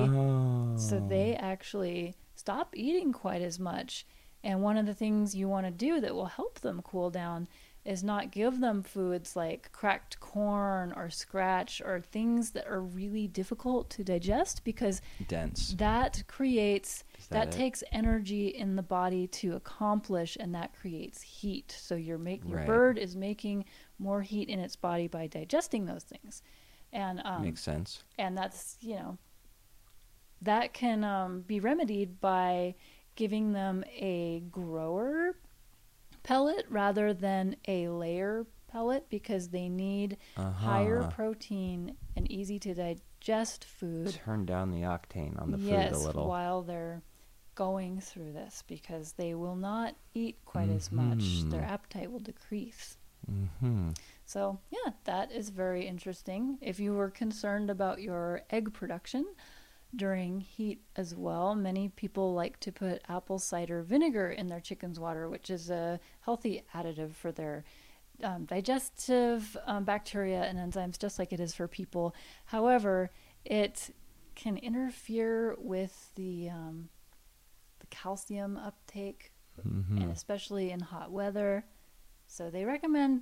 so Oh. they actually stop eating quite as much. And one of the things you want to do that will help them cool down is not give them foods like cracked corn or scratch or things that are really difficult to digest because dense. that creates Is that, that takes energy in the body to accomplish and that creates heat so you're making your Right. bird is making more heat in its body by digesting those things and um, Makes sense. and that's you know that can um, be remedied by giving them a grower pellet rather than a layer pellet because they need higher Uh-huh. protein and easy to digest food Turn down the octane on the yes, food a little. while they're going through this because they will not eat quite as much. Their Mhm. appetite will decrease. Mm-hmm. So, yeah, that is very interesting. If you were concerned about your egg production during heat as well, many people like to put apple cider vinegar in their chicken's water, which is a healthy additive for their um, digestive um, bacteria and enzymes, just like it is for people. However, it can interfere with the um, the calcium uptake hmm and especially in hot weather. So they recommend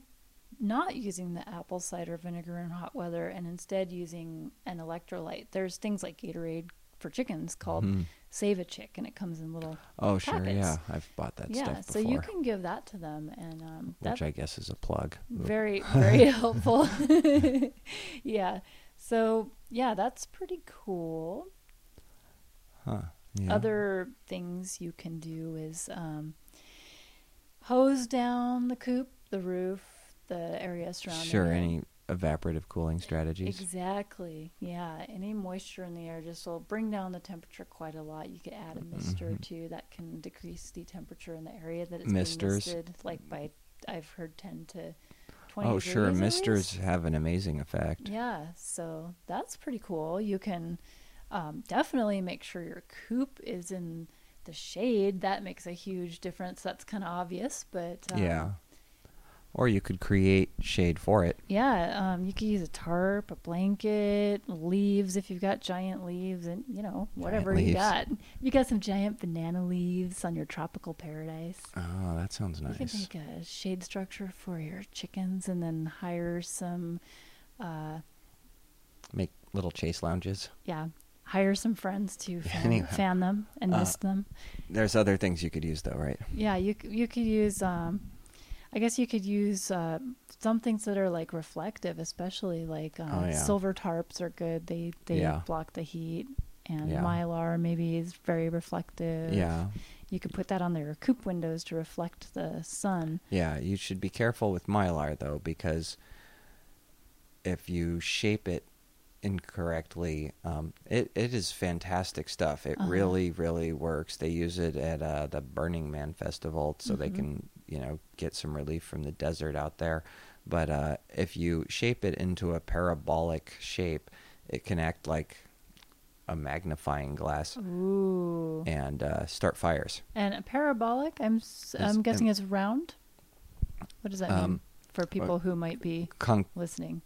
not using the apple cider vinegar in hot weather and instead using an electrolyte. There's things like Gatorade for chickens called Mhm. Sav-A-Chick, and it comes in little Oh, sure. Yeah. I've bought that yeah. stuff So you can give that to them, and um, which I guess is a plug. Very very helpful. yeah. So yeah, that's pretty cool. Huh. Yeah. Other things you can do is um, hose down the coop, the roof, the area surrounding Sure. it. Any evaporative cooling strategies? Exactly. Yeah. Any moisture in the air just will bring down the temperature quite a lot. You could add a mister Mhm. too that can decrease the temperature in the area that it's Misters? being misted, like by I've heard ten to twenty. Oh, sure. Misters have an amazing effect. Yeah, so that's pretty cool. You can Um, definitely make sure your coop is in the shade. That makes a huge difference. That's kind of obvious, but um, yeah. Or you could create shade for it. yeah, um, you could use a tarp, a blanket, leaves if you've got giant leaves, and you know whatever you got. You got some giant banana leaves on your tropical paradise. Oh, that sounds nice. You could make a shade structure for your chickens, and then hire some, uh, Make little chase lounges. yeah, hire some friends to fan, fan them and uh, mist them. There's other things you could use though, right? Yeah, you you could use. Um, I guess you could use uh, some things that are like reflective, especially like uh, Oh, yeah. silver tarps are good. They they Yeah. block the heat, and Yeah. mylar maybe is very reflective. Yeah. you could put that on their coop windows to reflect the sun. Yeah, you should be careful with mylar though, because if you shape it incorrectly, um, it it is fantastic stuff. It Uh-huh. really, really works. They use it at uh, the Burning Man festival, so they Mhm. can you know get some relief from the desert out there. But uh, if you shape it into a parabolic shape, it can act like a magnifying glass Ooh, and uh, start fires. and a parabolic. I'm s- I'm guessing um, is round. What does that mean Um, for people who might be Con- listening?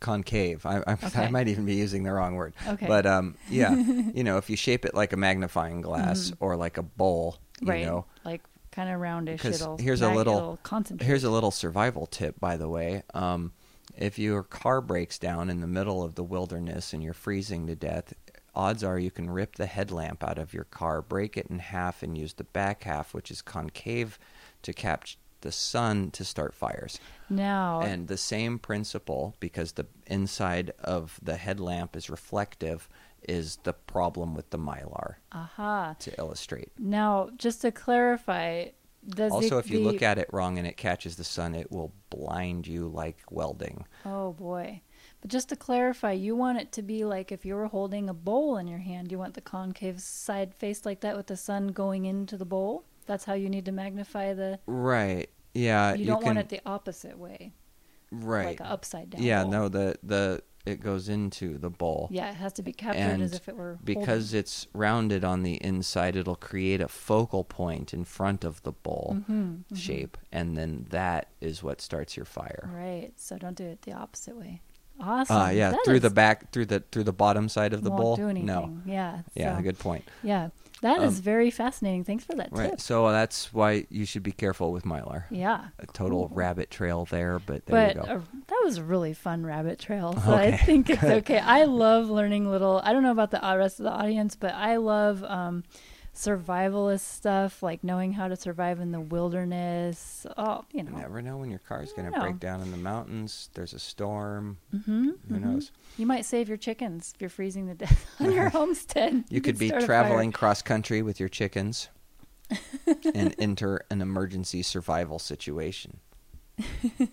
Concave. I, I, I might even be using the wrong word. Okay. But um, yeah, you know, if you shape it like a magnifying glass Mhm. or like a bowl, you right, know. like kind of roundish. 'Cause It'll here's a little- concentrate. Here's a little survival tip, by the way. Um, if your car breaks down in the middle of the wilderness and you're freezing to death, odds are you can rip the headlamp out of your car, break it in half, and use the back half, which is concave, to catch the sun to start fires. now. And the same principle, because the inside of the headlamp is reflective, is the problem with the mylar aha. to illustrate. Now, just to clarify, does Also, the, if you the- look at it wrong and it catches the sun, it will blind you like welding. oh boy, but just to clarify, you want it to be like if you were holding a bowl in your hand, you want the concave side faced like that with the sun going into the bowl. That's how you need to magnify the. Right. Yeah. you don't can, want it the opposite way, right. like upside down. yeah. bowl. No. The the it goes into the bowl. Yeah, it has to be captured And as if it were Because it's rounded on the inside, it'll create a focal point in front of the bowl hmm shape, and then that is what starts your fire. Right. So don't do it the opposite way. Awesome. Ah, yeah, That through is- the back, through the through the bottom side of the won't bowl. Do anything. No, Yeah. yeah, so- good point. Yeah. That is Um, very fascinating. Thanks for that Right, tip. so that's why you should be careful with mylar. Yeah. A total Cool. rabbit trail there, but there But you go. uh, that was a really fun rabbit trail. So I think it's okay. I love learning little. I don't know about the uh, rest of the audience, but I love um, survivalist stuff, like knowing how to survive in the wilderness. Oh, you know. You never know when your car's going to break down in the mountains. There's a storm. Mm-hmm, Who knows? You might save your chickens if you're freezing to death on your homestead. You, could be start a fire. traveling cross country with your chickens and enter an emergency survival situation.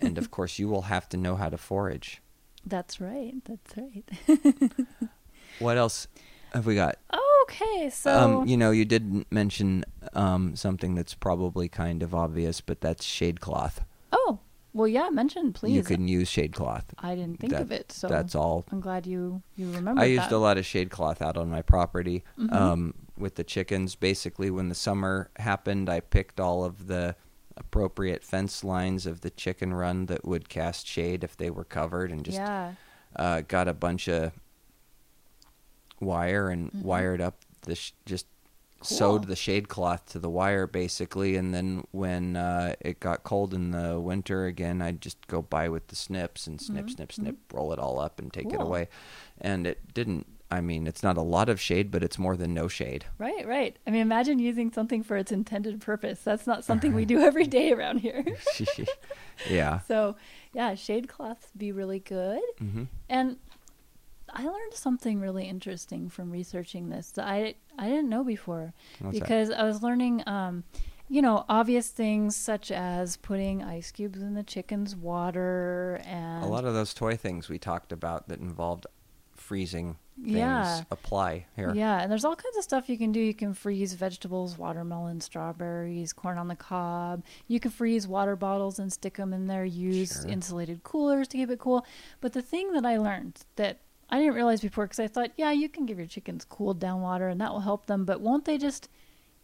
and of course, you will have to know how to forage. That's right. That's right. What else have we got? Okay, so um, you know, you did mention um, something that's probably kind of obvious, but that's shade cloth. oh well, yeah. Mention please. You can use shade cloth. I didn't think That- of it, so That's all. I'm glad you you remember. I used that. a lot of shade cloth out on my property Mhm. um, with the chickens. Basically, when the summer happened, I picked all of the appropriate fence lines of the chicken run that would cast shade if they were covered, and just yeah. uh, got a bunch of wire and Mhm. wired up the sh- just Cool. sewed the shade cloth to the wire basically and then when uh, it got cold in the winter again i'd just go by with the snips and snip Mhm, snip snip roll it all up and take it away and it didn't i mean it's not a lot of shade but it's more than no shade Right, right. I mean, imagine using something for its intended purpose. That's not something we do every day around here. yeah so, yeah, shade cloths be really good. hmm And I learned something really interesting from researching this that I I didn't know before What's that? because I was learning um you know obvious things such as putting ice cubes in the chicken's water and a lot of those toy things we talked about that involved freezing things Yeah. apply here Yeah, and there's all kinds of stuff you can do. You can freeze vegetables, watermelon, strawberries, corn on the cob. You can freeze water bottles and stick them in there. Use Sure. insulated coolers to keep it cool. But the thing that I learned that I didn't realize before because I thought, yeah, you can give your chickens cooled down water and that will help them, but won't they just,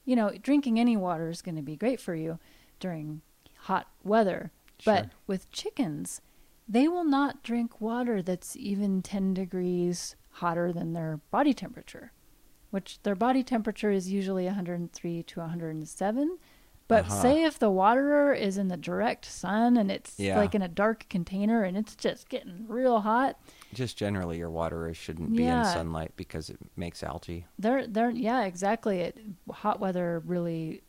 you know, drinking any water is going to be great for you during hot weather. But with chickens, they will not drink water that's even 10 degrees hotter than their body temperature, which their body temperature is usually 103 to 107. But Uh-huh. say if the waterer is in the direct sun and it's Yeah. like in a dark container and it's just getting real hot, Just generally, your water shouldn't be in sunlight because it makes algae. they're they're yeah exactly. It hot weather really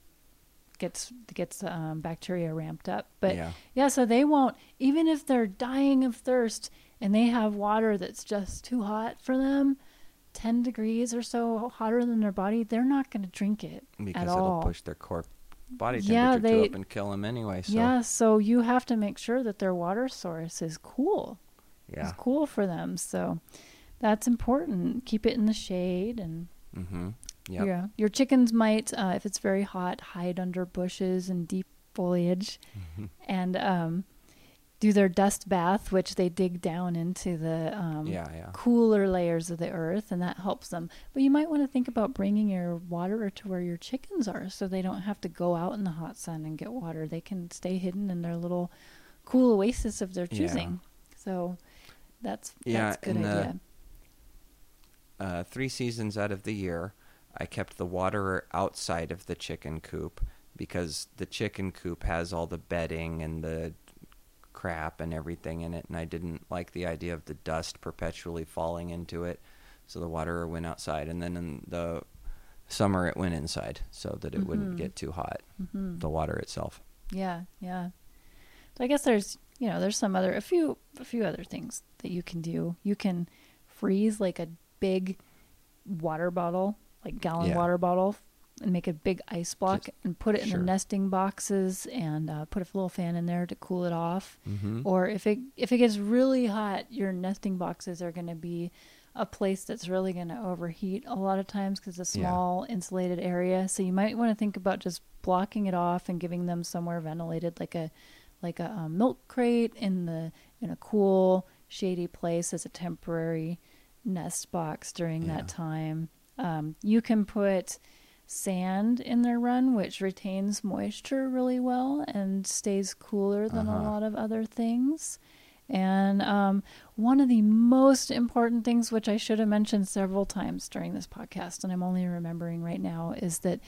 gets gets um, bacteria ramped up. But yeah, yeah, so they won't even if they're dying of thirst and they have water that's just too hot for them. 10 degrees or so hotter than their body, they're not going to drink it because at it'll all. push their core body Yeah, temperature they- to up and kill them anyway. So Yeah, so you have to make sure that their water source is cool. yeah. It's cool for them. So that's important. Keep it in the shade and Mm-hmm. Yep. yeah. Your chickens might uh, if it's very hot hide under bushes and deep foliage Mm-hmm. and um, do their dust bath which they dig down into the um, Yeah, yeah. cooler layers of the earth and that helps them. But you might want to think about bringing your water to where your chickens are so they don't have to go out in the hot sun and get water. They can stay hidden in their little cool oasis of their Yeah. choosing. So that's Yeah, that's a good the- idea. uh, three seasons out of the year, I kept the water outside of the chicken coop because the chicken coop has all the bedding and the crap and everything in it, and I didn't like the idea of the dust perpetually falling into it. So the water went outside, and then in the summer it went inside so that it wouldn't Mhm. get too hot. Mhm. The water itself. Yeah, yeah. So I guess there's you know there's some other a few a few other things that you can do. You can freeze like a big water bottle, like gallon Yeah. water bottle, and make a big ice block Just- and put it in sure. the nesting boxes and uh, put a little fan in there to cool it off. Mm-hmm. Or if it if it gets really hot, your nesting boxes are going to be a place that's really going to overheat a lot of times because it's a Yeah. small insulated area. So you might want to think about just blocking it off and giving them somewhere ventilated, like a like a um, milk crate in the in a cool shady place as a temporary nest box during Yeah. that time. Um, you can put sand in their run, which retains moisture really well and stays cooler than a Uh-huh. lot of other things. And um, one of the most important things, which I should have mentioned several times during this podcast, and I'm only remembering right now, is that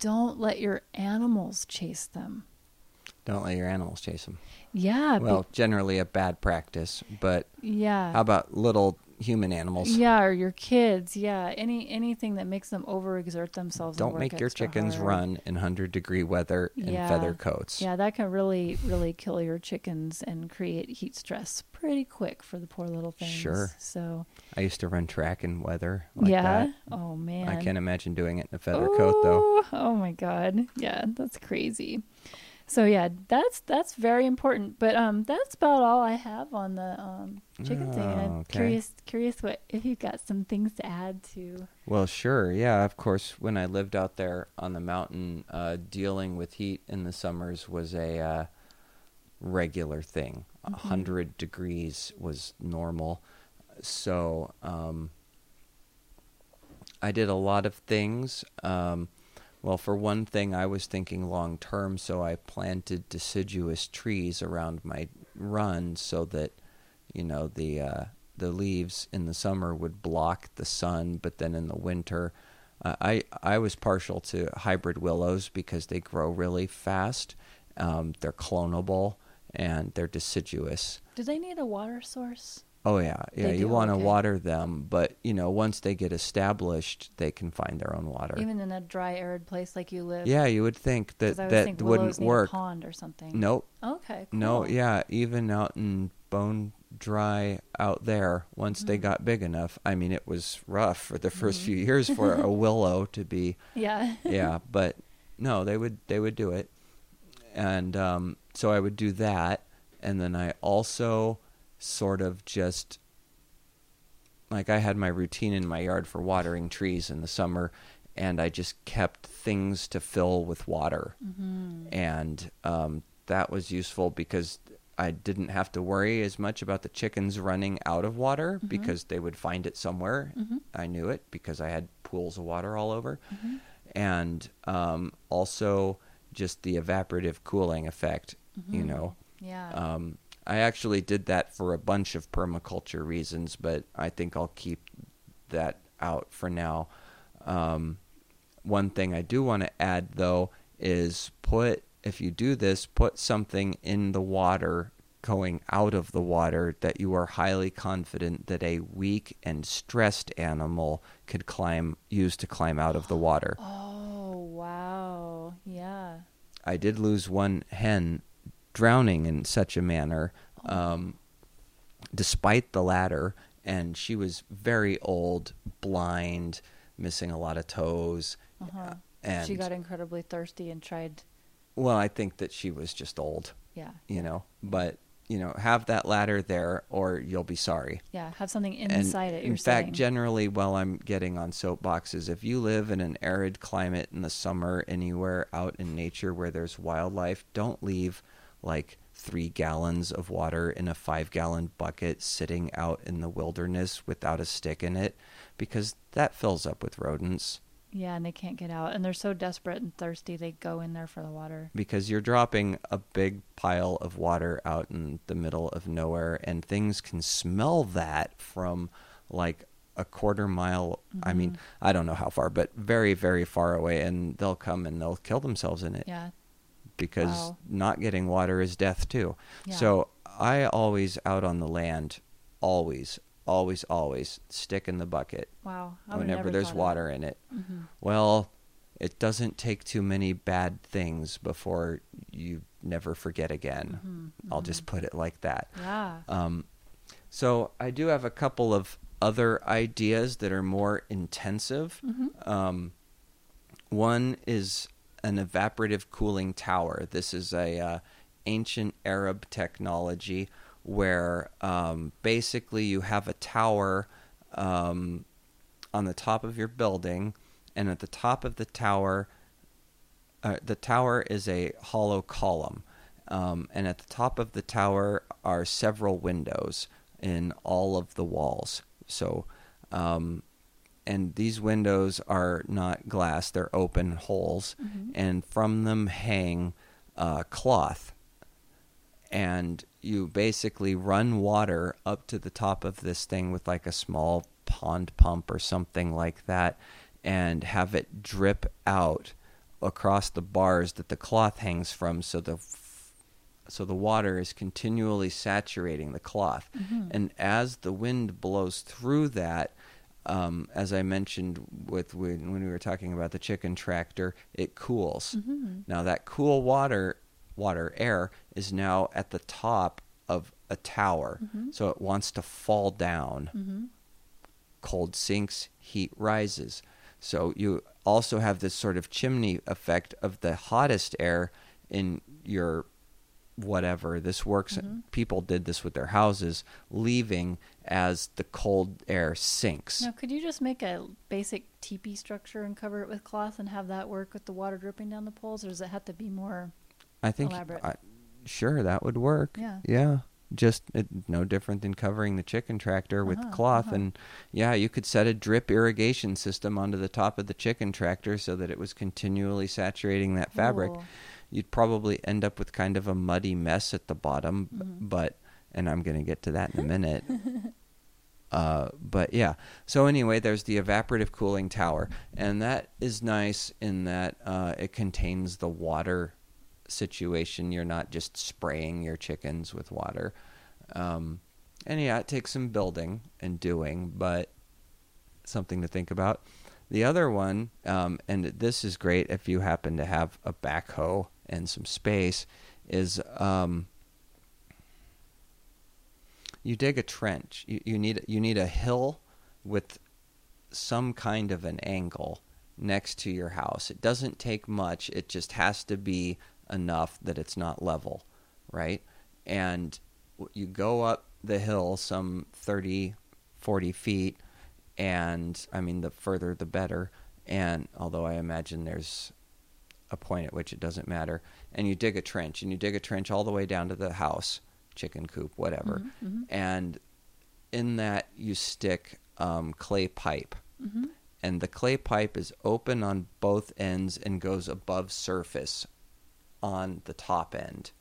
don't let your animals chase them. Don't let your animals chase them. Yeah. be- Well, generally a bad practice, but yeah. how about little human animals? Yeah, or your kids. Yeah, any anything that makes them overexert themselves. Don't make your chickens hard. run in 100 degree weather in Yeah. feather coats. Yeah, that can really, really kill your chickens and create heat stress pretty quick for the poor little things. Sure. So I used to run track in weather like yeah. that. Oh man. I can't imagine doing it in a feather coat though. Oh my god. Yeah, that's crazy. So yeah, that's that's very important. But um that's about all I have on the um chicken thing. Oh, I'm okay. curious curious what if you've got some things to add to Well, sure. Yeah, of course. When I lived out there on the mountain, uh, dealing with heat in the summers was a uh, regular thing. A Mhm. 100 degrees was normal. So um, I did a lot of things. Um, well, for one thing, I was thinking long term, so I planted deciduous trees around my run so that, you know, the uh, the leaves in the summer would block the sun, but then in the winter, uh, I I was partial to hybrid willows because they grow really fast. Um, they're clonable and they're deciduous. Do they need a water source? Oh yeah, yeah. They you want to okay. water them, but you know once they get established, they can find their own water. Even in a dry, arid place like you live. yeah, you would think that would that think wouldn't work. A pond or something. Nope. Okay. No, yeah, even out in bone dry out there, once they Mhm. got big enough, I mean, it was rough for the 1st Mhm. few years for a willow to be, Yeah. yeah, but no, they would they would do it, and um, so I would do that, and then I also sort of just like I had my routine in my yard for watering trees in the summer, and I just kept things to fill with water hmm and um, that was useful because I didn't have to worry as much about the chickens running out of water Mm-hmm. because they would find it somewhere. I knew it because I had pools of water all over. Mm-hmm. And um, also just the evaporative cooling effect, Mm-hmm. you know. Yeah. Um, I actually did that for a bunch of permaculture reasons, but I think I'll keep that out for now. Um, one thing I do want to add, though, is put, if you do this, put something in the water going out of the water that you are highly confident that a weak and stressed animal could climb, use to climb out of the water. oh wow. Yeah. I did lose one hen drowning in such a manner, um, despite the ladder, and she was very old, blind, missing a lot of toes, Uh-huh. and she got incredibly thirsty and tried. well, I think that she was just old, Yeah. you know. But you know, have that ladder there, or you'll be sorry. Yeah. Have something And inside it. in fact, saying. generally, while I'm getting on soapboxes, if you live in an arid climate in the summer, anywhere out in nature where there's wildlife, don't leave like three gallons of water in a five gallon bucket sitting out in the wilderness without a stick in it, because that fills up with rodents. Yeah, and they can't get out, and they're so desperate and thirsty they go in there for the water. because you're dropping a big pile of water out in the middle of nowhere and things can smell that from like a quarter mile i mean Mm-hmm. i don't know how far but very very far away and they'll come and they'll kill themselves in it Yeah. Because Wow. not getting water is death too Yeah. so i always out on the land always always always stick in the bucket Wow. Whenever there's water in it. Mhm. well, it doesn't take too many bad things before you never forget again. Mhm, I'll just put it like that. Yeah. Um, so I do have a couple of other ideas that are more intensive. Mhm. Um, one is an evaporative cooling tower. This is a uh, ancient Arab technology where um, basically you have a tower um, on the top of your building, and at the top of the tower, uh, the tower is a hollow column, um, and at the top of the tower are several windows in all of the walls. So, um, and these windows are not glass; they're open holes, Mhm. and from them hang uh, cloth. And you basically run water up to the top of this thing with like a small pond pump or something like that, and have it drip out across the bars that the cloth hangs from, so the so the water is continually saturating the cloth. Mhm. And as the wind blows through that, um, as I mentioned with when, when we were talking about the chicken tractor, it cools. Mhm. Now that cool water, water air, is now at the top of a tower, Mhm. so it wants to fall down. Mhm. Cold sinks, heat rises. So you also have this sort of chimney effect of the hottest air in your whatever this works Mhm. people did this with their houses leaving as the cold air sinks Now, could you just make a basic teepee structure and cover it with cloth and have that work with the water dripping down the poles, or does it have to be more? i think elaborate. I, sure that would work Yeah. yeah just it, no different than covering the chicken tractor with Uh-huh, cloth uh-huh. and yeah you could set a drip irrigation system onto the top of the chicken tractor so that it was continually saturating that fabric Cool. you'd probably end up with kind of a muddy mess at the bottom Mhm. but and i'm going to get to that in a minute uh, but yeah. So anyway there's the evaporative cooling tower and that is nice in that uh, it contains the water situation. You're not just spraying your chickens with water. Um, and yeah it takes some building and doing but something to think about. The other one, um, and this is great if you happen to have a backhoe and some space, is um, you dig a trench. You, you need you need a hill with some kind of an angle next to your house. It doesn't take much. It just has to be enough that it's not level, right? And you go up the hill some 30, 40 feet, and I mean, the further the better. And although I imagine there's a point at which it doesn't matter, and you dig a trench, and you dig a trench all the way down to the house, chicken coop, whatever. Mhm, mhm. And in that, you stick um, clay pipe. Mhm. And the clay pipe is open on both ends and goes above surface on the top end,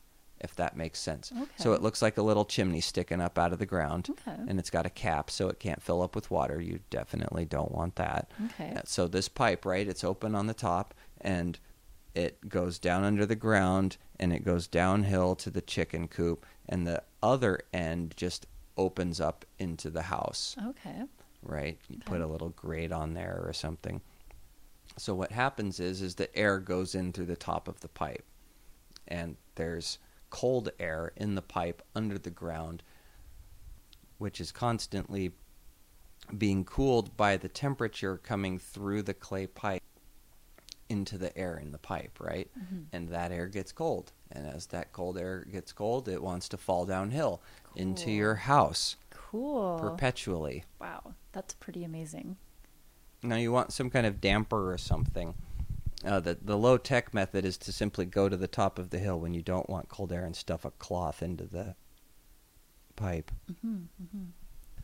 if that makes sense. So it looks like a little chimney sticking up out of the ground. Okay. And it's got a cap so it can't fill up with water. You definitely don't want that. Okay. Uh, So this pipe, right, it's open on the top and it goes down under the ground and it goes downhill to the chicken coop and the other end just opens up into the house, Okay. right? You Okay. put a little grate on there or something. So what happens is is the air goes in through the top of the pipe and there's cold air in the pipe under the ground which is constantly being cooled by the temperature coming through the clay pipe into the air in the pipe, right? Mhm. And that air gets cold. And as that cold air gets cold, it wants to fall downhill into your house Cool. perpetually. wow, that's pretty amazing. Now you want some kind of damper or something. Uh, the the low tech method is to simply go to the top of the hill when you don't want cold air and stuff a cloth into the pipe. hmm hmm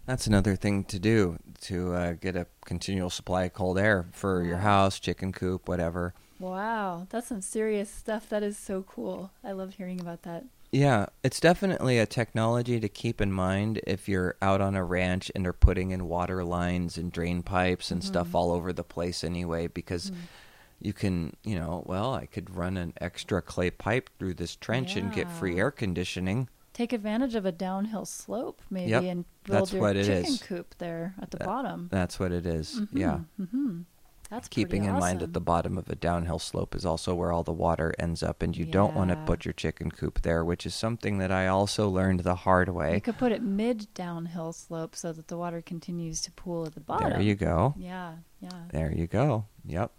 That's another thing to do to uh, get a continual supply of cold air for your house, chicken coop, whatever. Wow, that's some serious stuff. That is so cool. I love hearing about that. Yeah, it's definitely a technology to keep in mind if you're out on a ranch and are putting in water lines and drain pipes and stuff Mhm. all over the place anyway because Mm. you can, you know, well, I could run an extra clay pipe through this trench and get free air conditioning. Take advantage of a downhill slope, maybe, Yep, and build that's your chicken is. coop there at the That- bottom. That's what it is. Yeah. hmm That's Keeping in mind that the bottom of a downhill slope is also where all the water ends up, and you don't want to put your chicken coop there, which is something that I also learned the hard way. You could put it mid downhill slope so that the water continues to pool at the bottom. There you go. Yeah, yeah. There you go. Yep.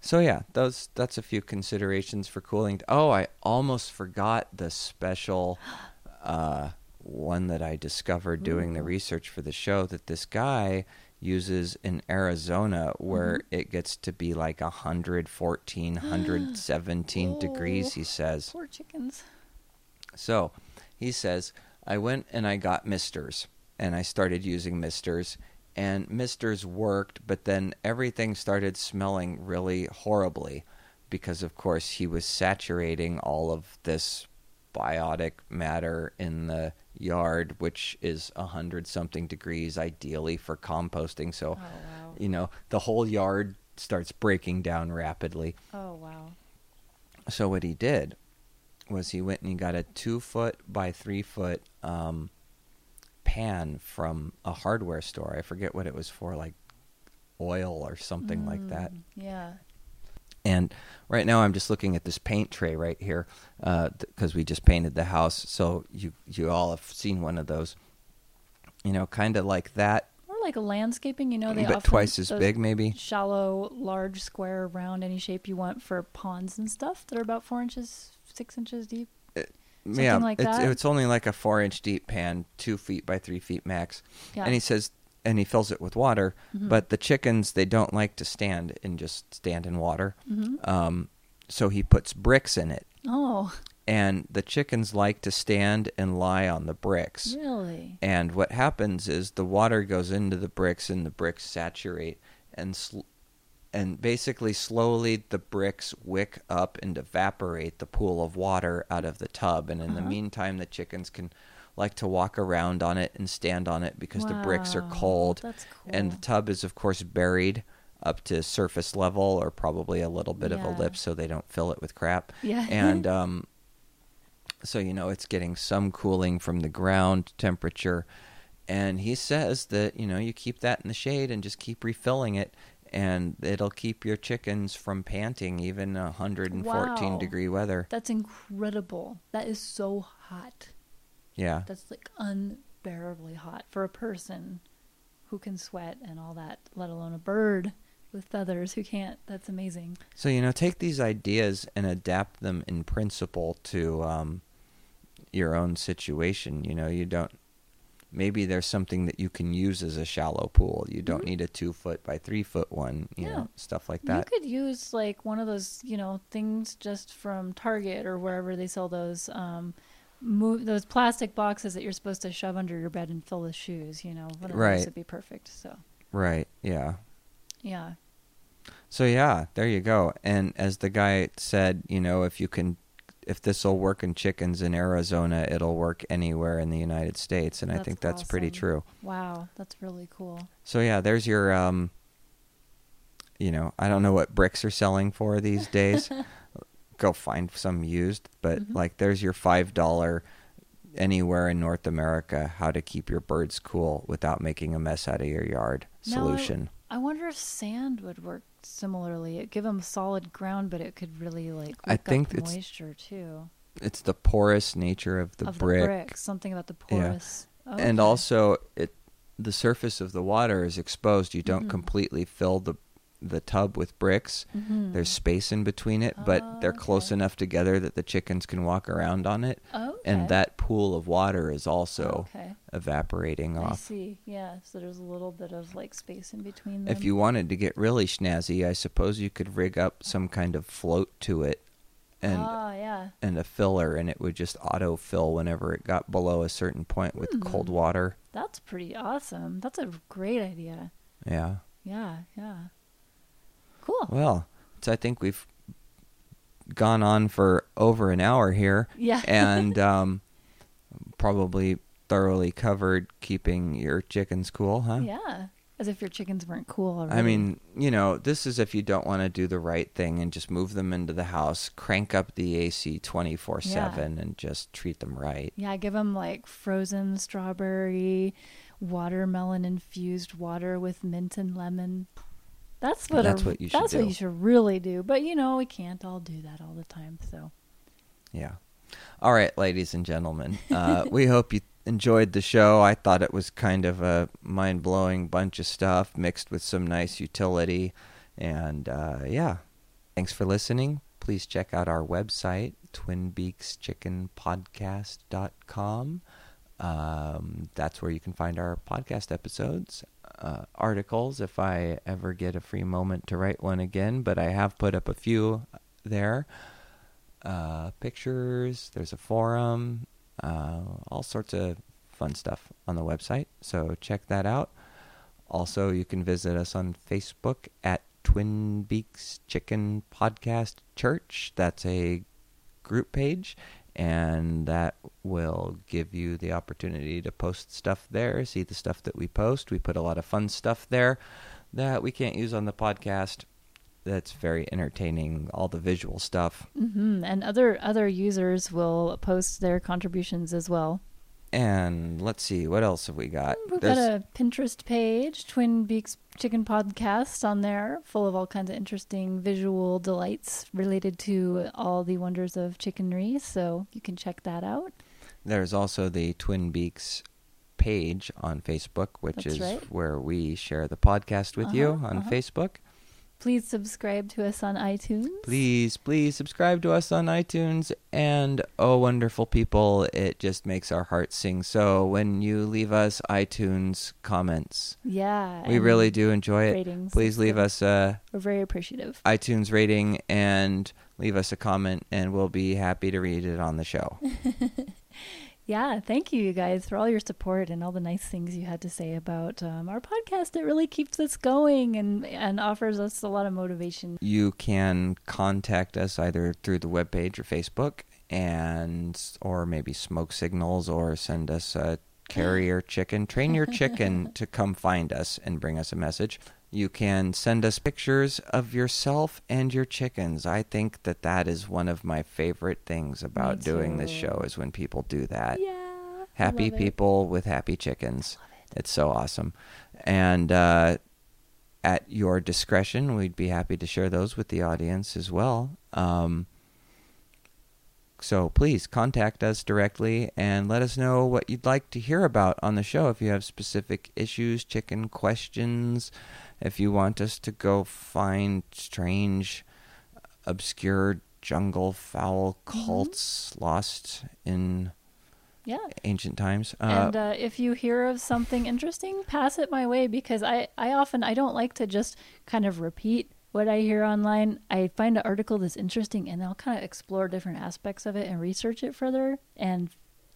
So yeah, those that's a few considerations for cooling. Oh, I almost forgot the special uh, one that I discovered doing the research for the show that this guy uses in Arizona where Mm-hmm. it gets to be like 114, 117 degrees, he says. Poor chickens. So he says, I went and I got misters and I started using misters and misters worked, but then everything started smelling really horribly because, of course, he was saturating all of this biotic matter in the yard, which is a hundred something degrees ideally for composting. So, Oh wow. you know, the whole yard starts breaking down rapidly. Oh wow. So what he did was he went and he got a two foot by three foot um, pan from a hardware store. I forget what it was for, like oil or something like that. Mm, Yeah. And right now I'm just looking at this paint tray right here uh, because we just painted the house. So you you all have seen one of those. You know, kind of like that, Or like a landscaping, you know, they but twice as big, maybe. Shallow, large, square, round, any shape you want for ponds and stuff that are about four inches, six inches deep. Uh, Something yeah, like it's, that? it's only like a four inch deep pan, two feet by three feet max. Yeah. And he says, and he fills it with water. Mhm. But the chickens, they don't like to stand and just stand in water. Mhm. Um, so he puts bricks in it, Oh, and the chickens like to stand and lie on the bricks. really? And what happens is the water goes into the bricks, and the bricks saturate, and sl- and basically slowly the bricks wick up and evaporate the pool of water out of the tub. And in the Uh-huh. meantime, the chickens can like to walk around on it and stand on it because the bricks are cold. Cool. And the tub is, of course, buried up to surface level or probably a little bit of a lip so they don't fill it with crap. Yeah. And um, so, you know, it's getting some cooling from the ground temperature. And he says that, you know, you keep that in the shade and just keep refilling it. And it'll keep your chickens from panting even 114 Wow. degree weather. That's incredible. That is so hot. Yeah. That's like unbearably hot for a person who can sweat and all that, let alone a bird with feathers who can't. That's amazing. So you know, take these ideas and adapt them in principle to um, your own situation. You know, you don't. Maybe there's something that you can use as a shallow pool. You don't Mhm. need a two foot by three foot one. You Yeah. know, stuff like that. You could use like one of those, you know, things just from Target or wherever they sell those, um, move those plastic boxes that you're supposed to shove under your bed and fill with shoes. You know, of Right. would be perfect. So Right. Yeah. yeah, So yeah, there you go. And as the guy said, you know, if you can if this will work in chickens in Arizona, it'll work anywhere in the United States, and I think that's pretty true. wow, that's really cool. So yeah, there's your um you know, I don't know what bricks are selling for these days. Go find some used, but Mhm. like there's your $5 anywhere in North America how to keep your birds cool without making a mess out of your yard Now, I- solution. I wonder if sand would work similarly. It give them solid ground, but it could really like I think up it's moisture too. It's the porous nature of the of brick. the brick, something about the Yeah. porous. and also it the surface of the water is exposed you don't Mhm. completely fill the the tub with bricks Mhm. there's space in between it but Oh, they're close okay. enough together that the chickens can walk around on it okay. and that pool of water is also okay. evaporating I off see. Yeah, so there's a little bit of like space in between them. if you wanted to get really snazzy i suppose you could rig up some kind of float to it and ah, yeah. and a filler and it would just auto fill whenever it got below a certain point with Hmm. cold water That's pretty awesome. That's a great idea. yeah Yeah, yeah. Cool. Well, so I think we've gone on for over an hour here yeah. and um, probably thoroughly covered keeping your chickens cool, huh? yeah. As if your chickens weren't cool already. I mean, you know, this is if you don't want to do the right thing and just move them into the house, crank up the AC 24 7 and just treat them right. Yeah, give them like frozen strawberry, watermelon infused water with mint and lemon. That's what That's a- what you should That's do. what you should really do. But you know, we can't all do that all the time. So Yeah. All right, ladies and gentlemen. Uh, we hope you enjoyed the show. I thought it was kind of a mind blowing bunch of stuff mixed with some nice utility. And uh, yeah, thanks for listening. Please check out our website, twinbeakschickenpodcast.com. Um, that's where you can find our podcast episodes, uh, articles, if I ever get a free moment to write one again. But I have put up a few there uh, pictures. There's a forum, uh, all sorts of fun stuff on the website. So check that out. Also, you can visit us on Facebook at Twin Beaks Chicken Podcast Church. That's a group page, and that will give you the opportunity to post stuff there, see the stuff that we post. We put a lot of fun stuff there that we can't use on the podcast. That's very entertaining, all the visual stuff. hmm and other other users will post their contributions as well. And let's see, what else have we got? We've There's- got a Pinterest page, Twin Beaks Chicken Podcast, on there, full of all kinds of interesting visual delights related to all the wonders of chickenry. So you can check that out. There's also the Twin Beaks page on Facebook, which That's is right. where we share the podcast with you Uh-huh, on uh-huh. Facebook. Please subscribe to us on iTunes. Please, please subscribe to us on iTunes. And oh, wonderful people, it just makes our hearts sing. So when you leave us iTunes comments, Yeah. we really do enjoy it. ratings. Please leave us a We're very appreciative. iTunes rating and leave us a comment, and we'll be happy to read it on the show. Yeah, thank you, you guys, for all your support and all the nice things you had to say about um, our podcast. It really keeps us going and and offers us a lot of motivation. you can contact us either through the webpage or Facebook and or maybe smoke signals or send us a carrier chicken train your chicken to come find us and bring us a message you can send us pictures of yourself and your chickens i think that that is one of my favorite things about doing this show is when people do that Yeah, happy love it. people with happy chickens. Love It's so awesome. And uh, at your discretion, we'd be happy to share those with the audience as well. Um, so please contact us directly and let us know what you'd like to hear about on the show. If you have specific issues, chicken questions, if you want us to go find strange, obscure jungle fowl Mm-hmm. cults lost in Yeah. ancient times. Uh, and uh, if you hear of something interesting, pass it my way because I, I often I don't like to just kind of repeat what I hear online. I find an article that's interesting and I'll kind of explore different aspects of it and research it further and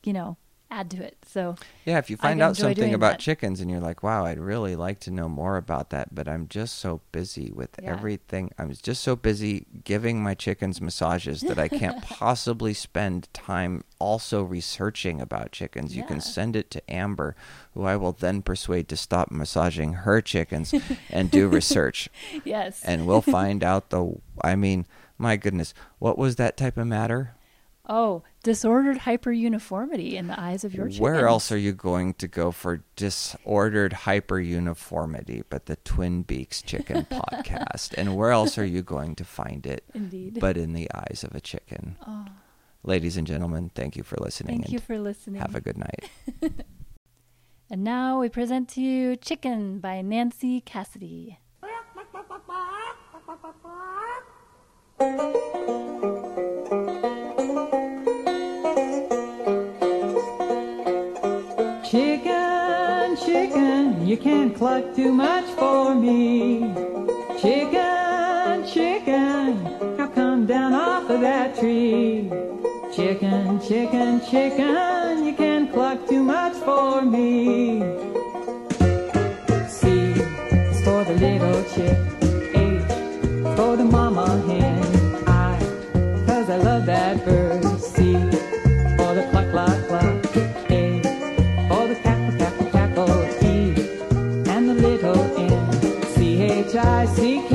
you know, add to it. So Yeah, if you I've find out something about that. chickens and you're like, wow, I'd really like to know more about that, but I'm just so busy with Yeah. everything. I'm just so busy giving my chickens massages that I can't possibly spend time also researching about chickens. You can send it to Amber, who I will then persuade to stop massaging her chickens and do research. yes, And we'll find out the, I mean, my goodness, what was that type of matter? Oh, disordered hyperuniformity in the eyes of your chickens. Where else are you going to go for disordered hyperuniformity but the Twin Beaks Chicken Podcast? And where else are you going to find it Indeed. but in the eyes of a chicken? oh, Ladies and gentlemen, thank you for listening thank you for listening. have a good night. and now we present to you Chicken by Nancy Cassidy. You can't cluck too much for me. Chicken, chicken, now come down off of that tree. Chicken, chicken, chicken, you can't cluck too much for me. C is for the little chick, H for the mama hen, I, cause I love that bird, C. Seek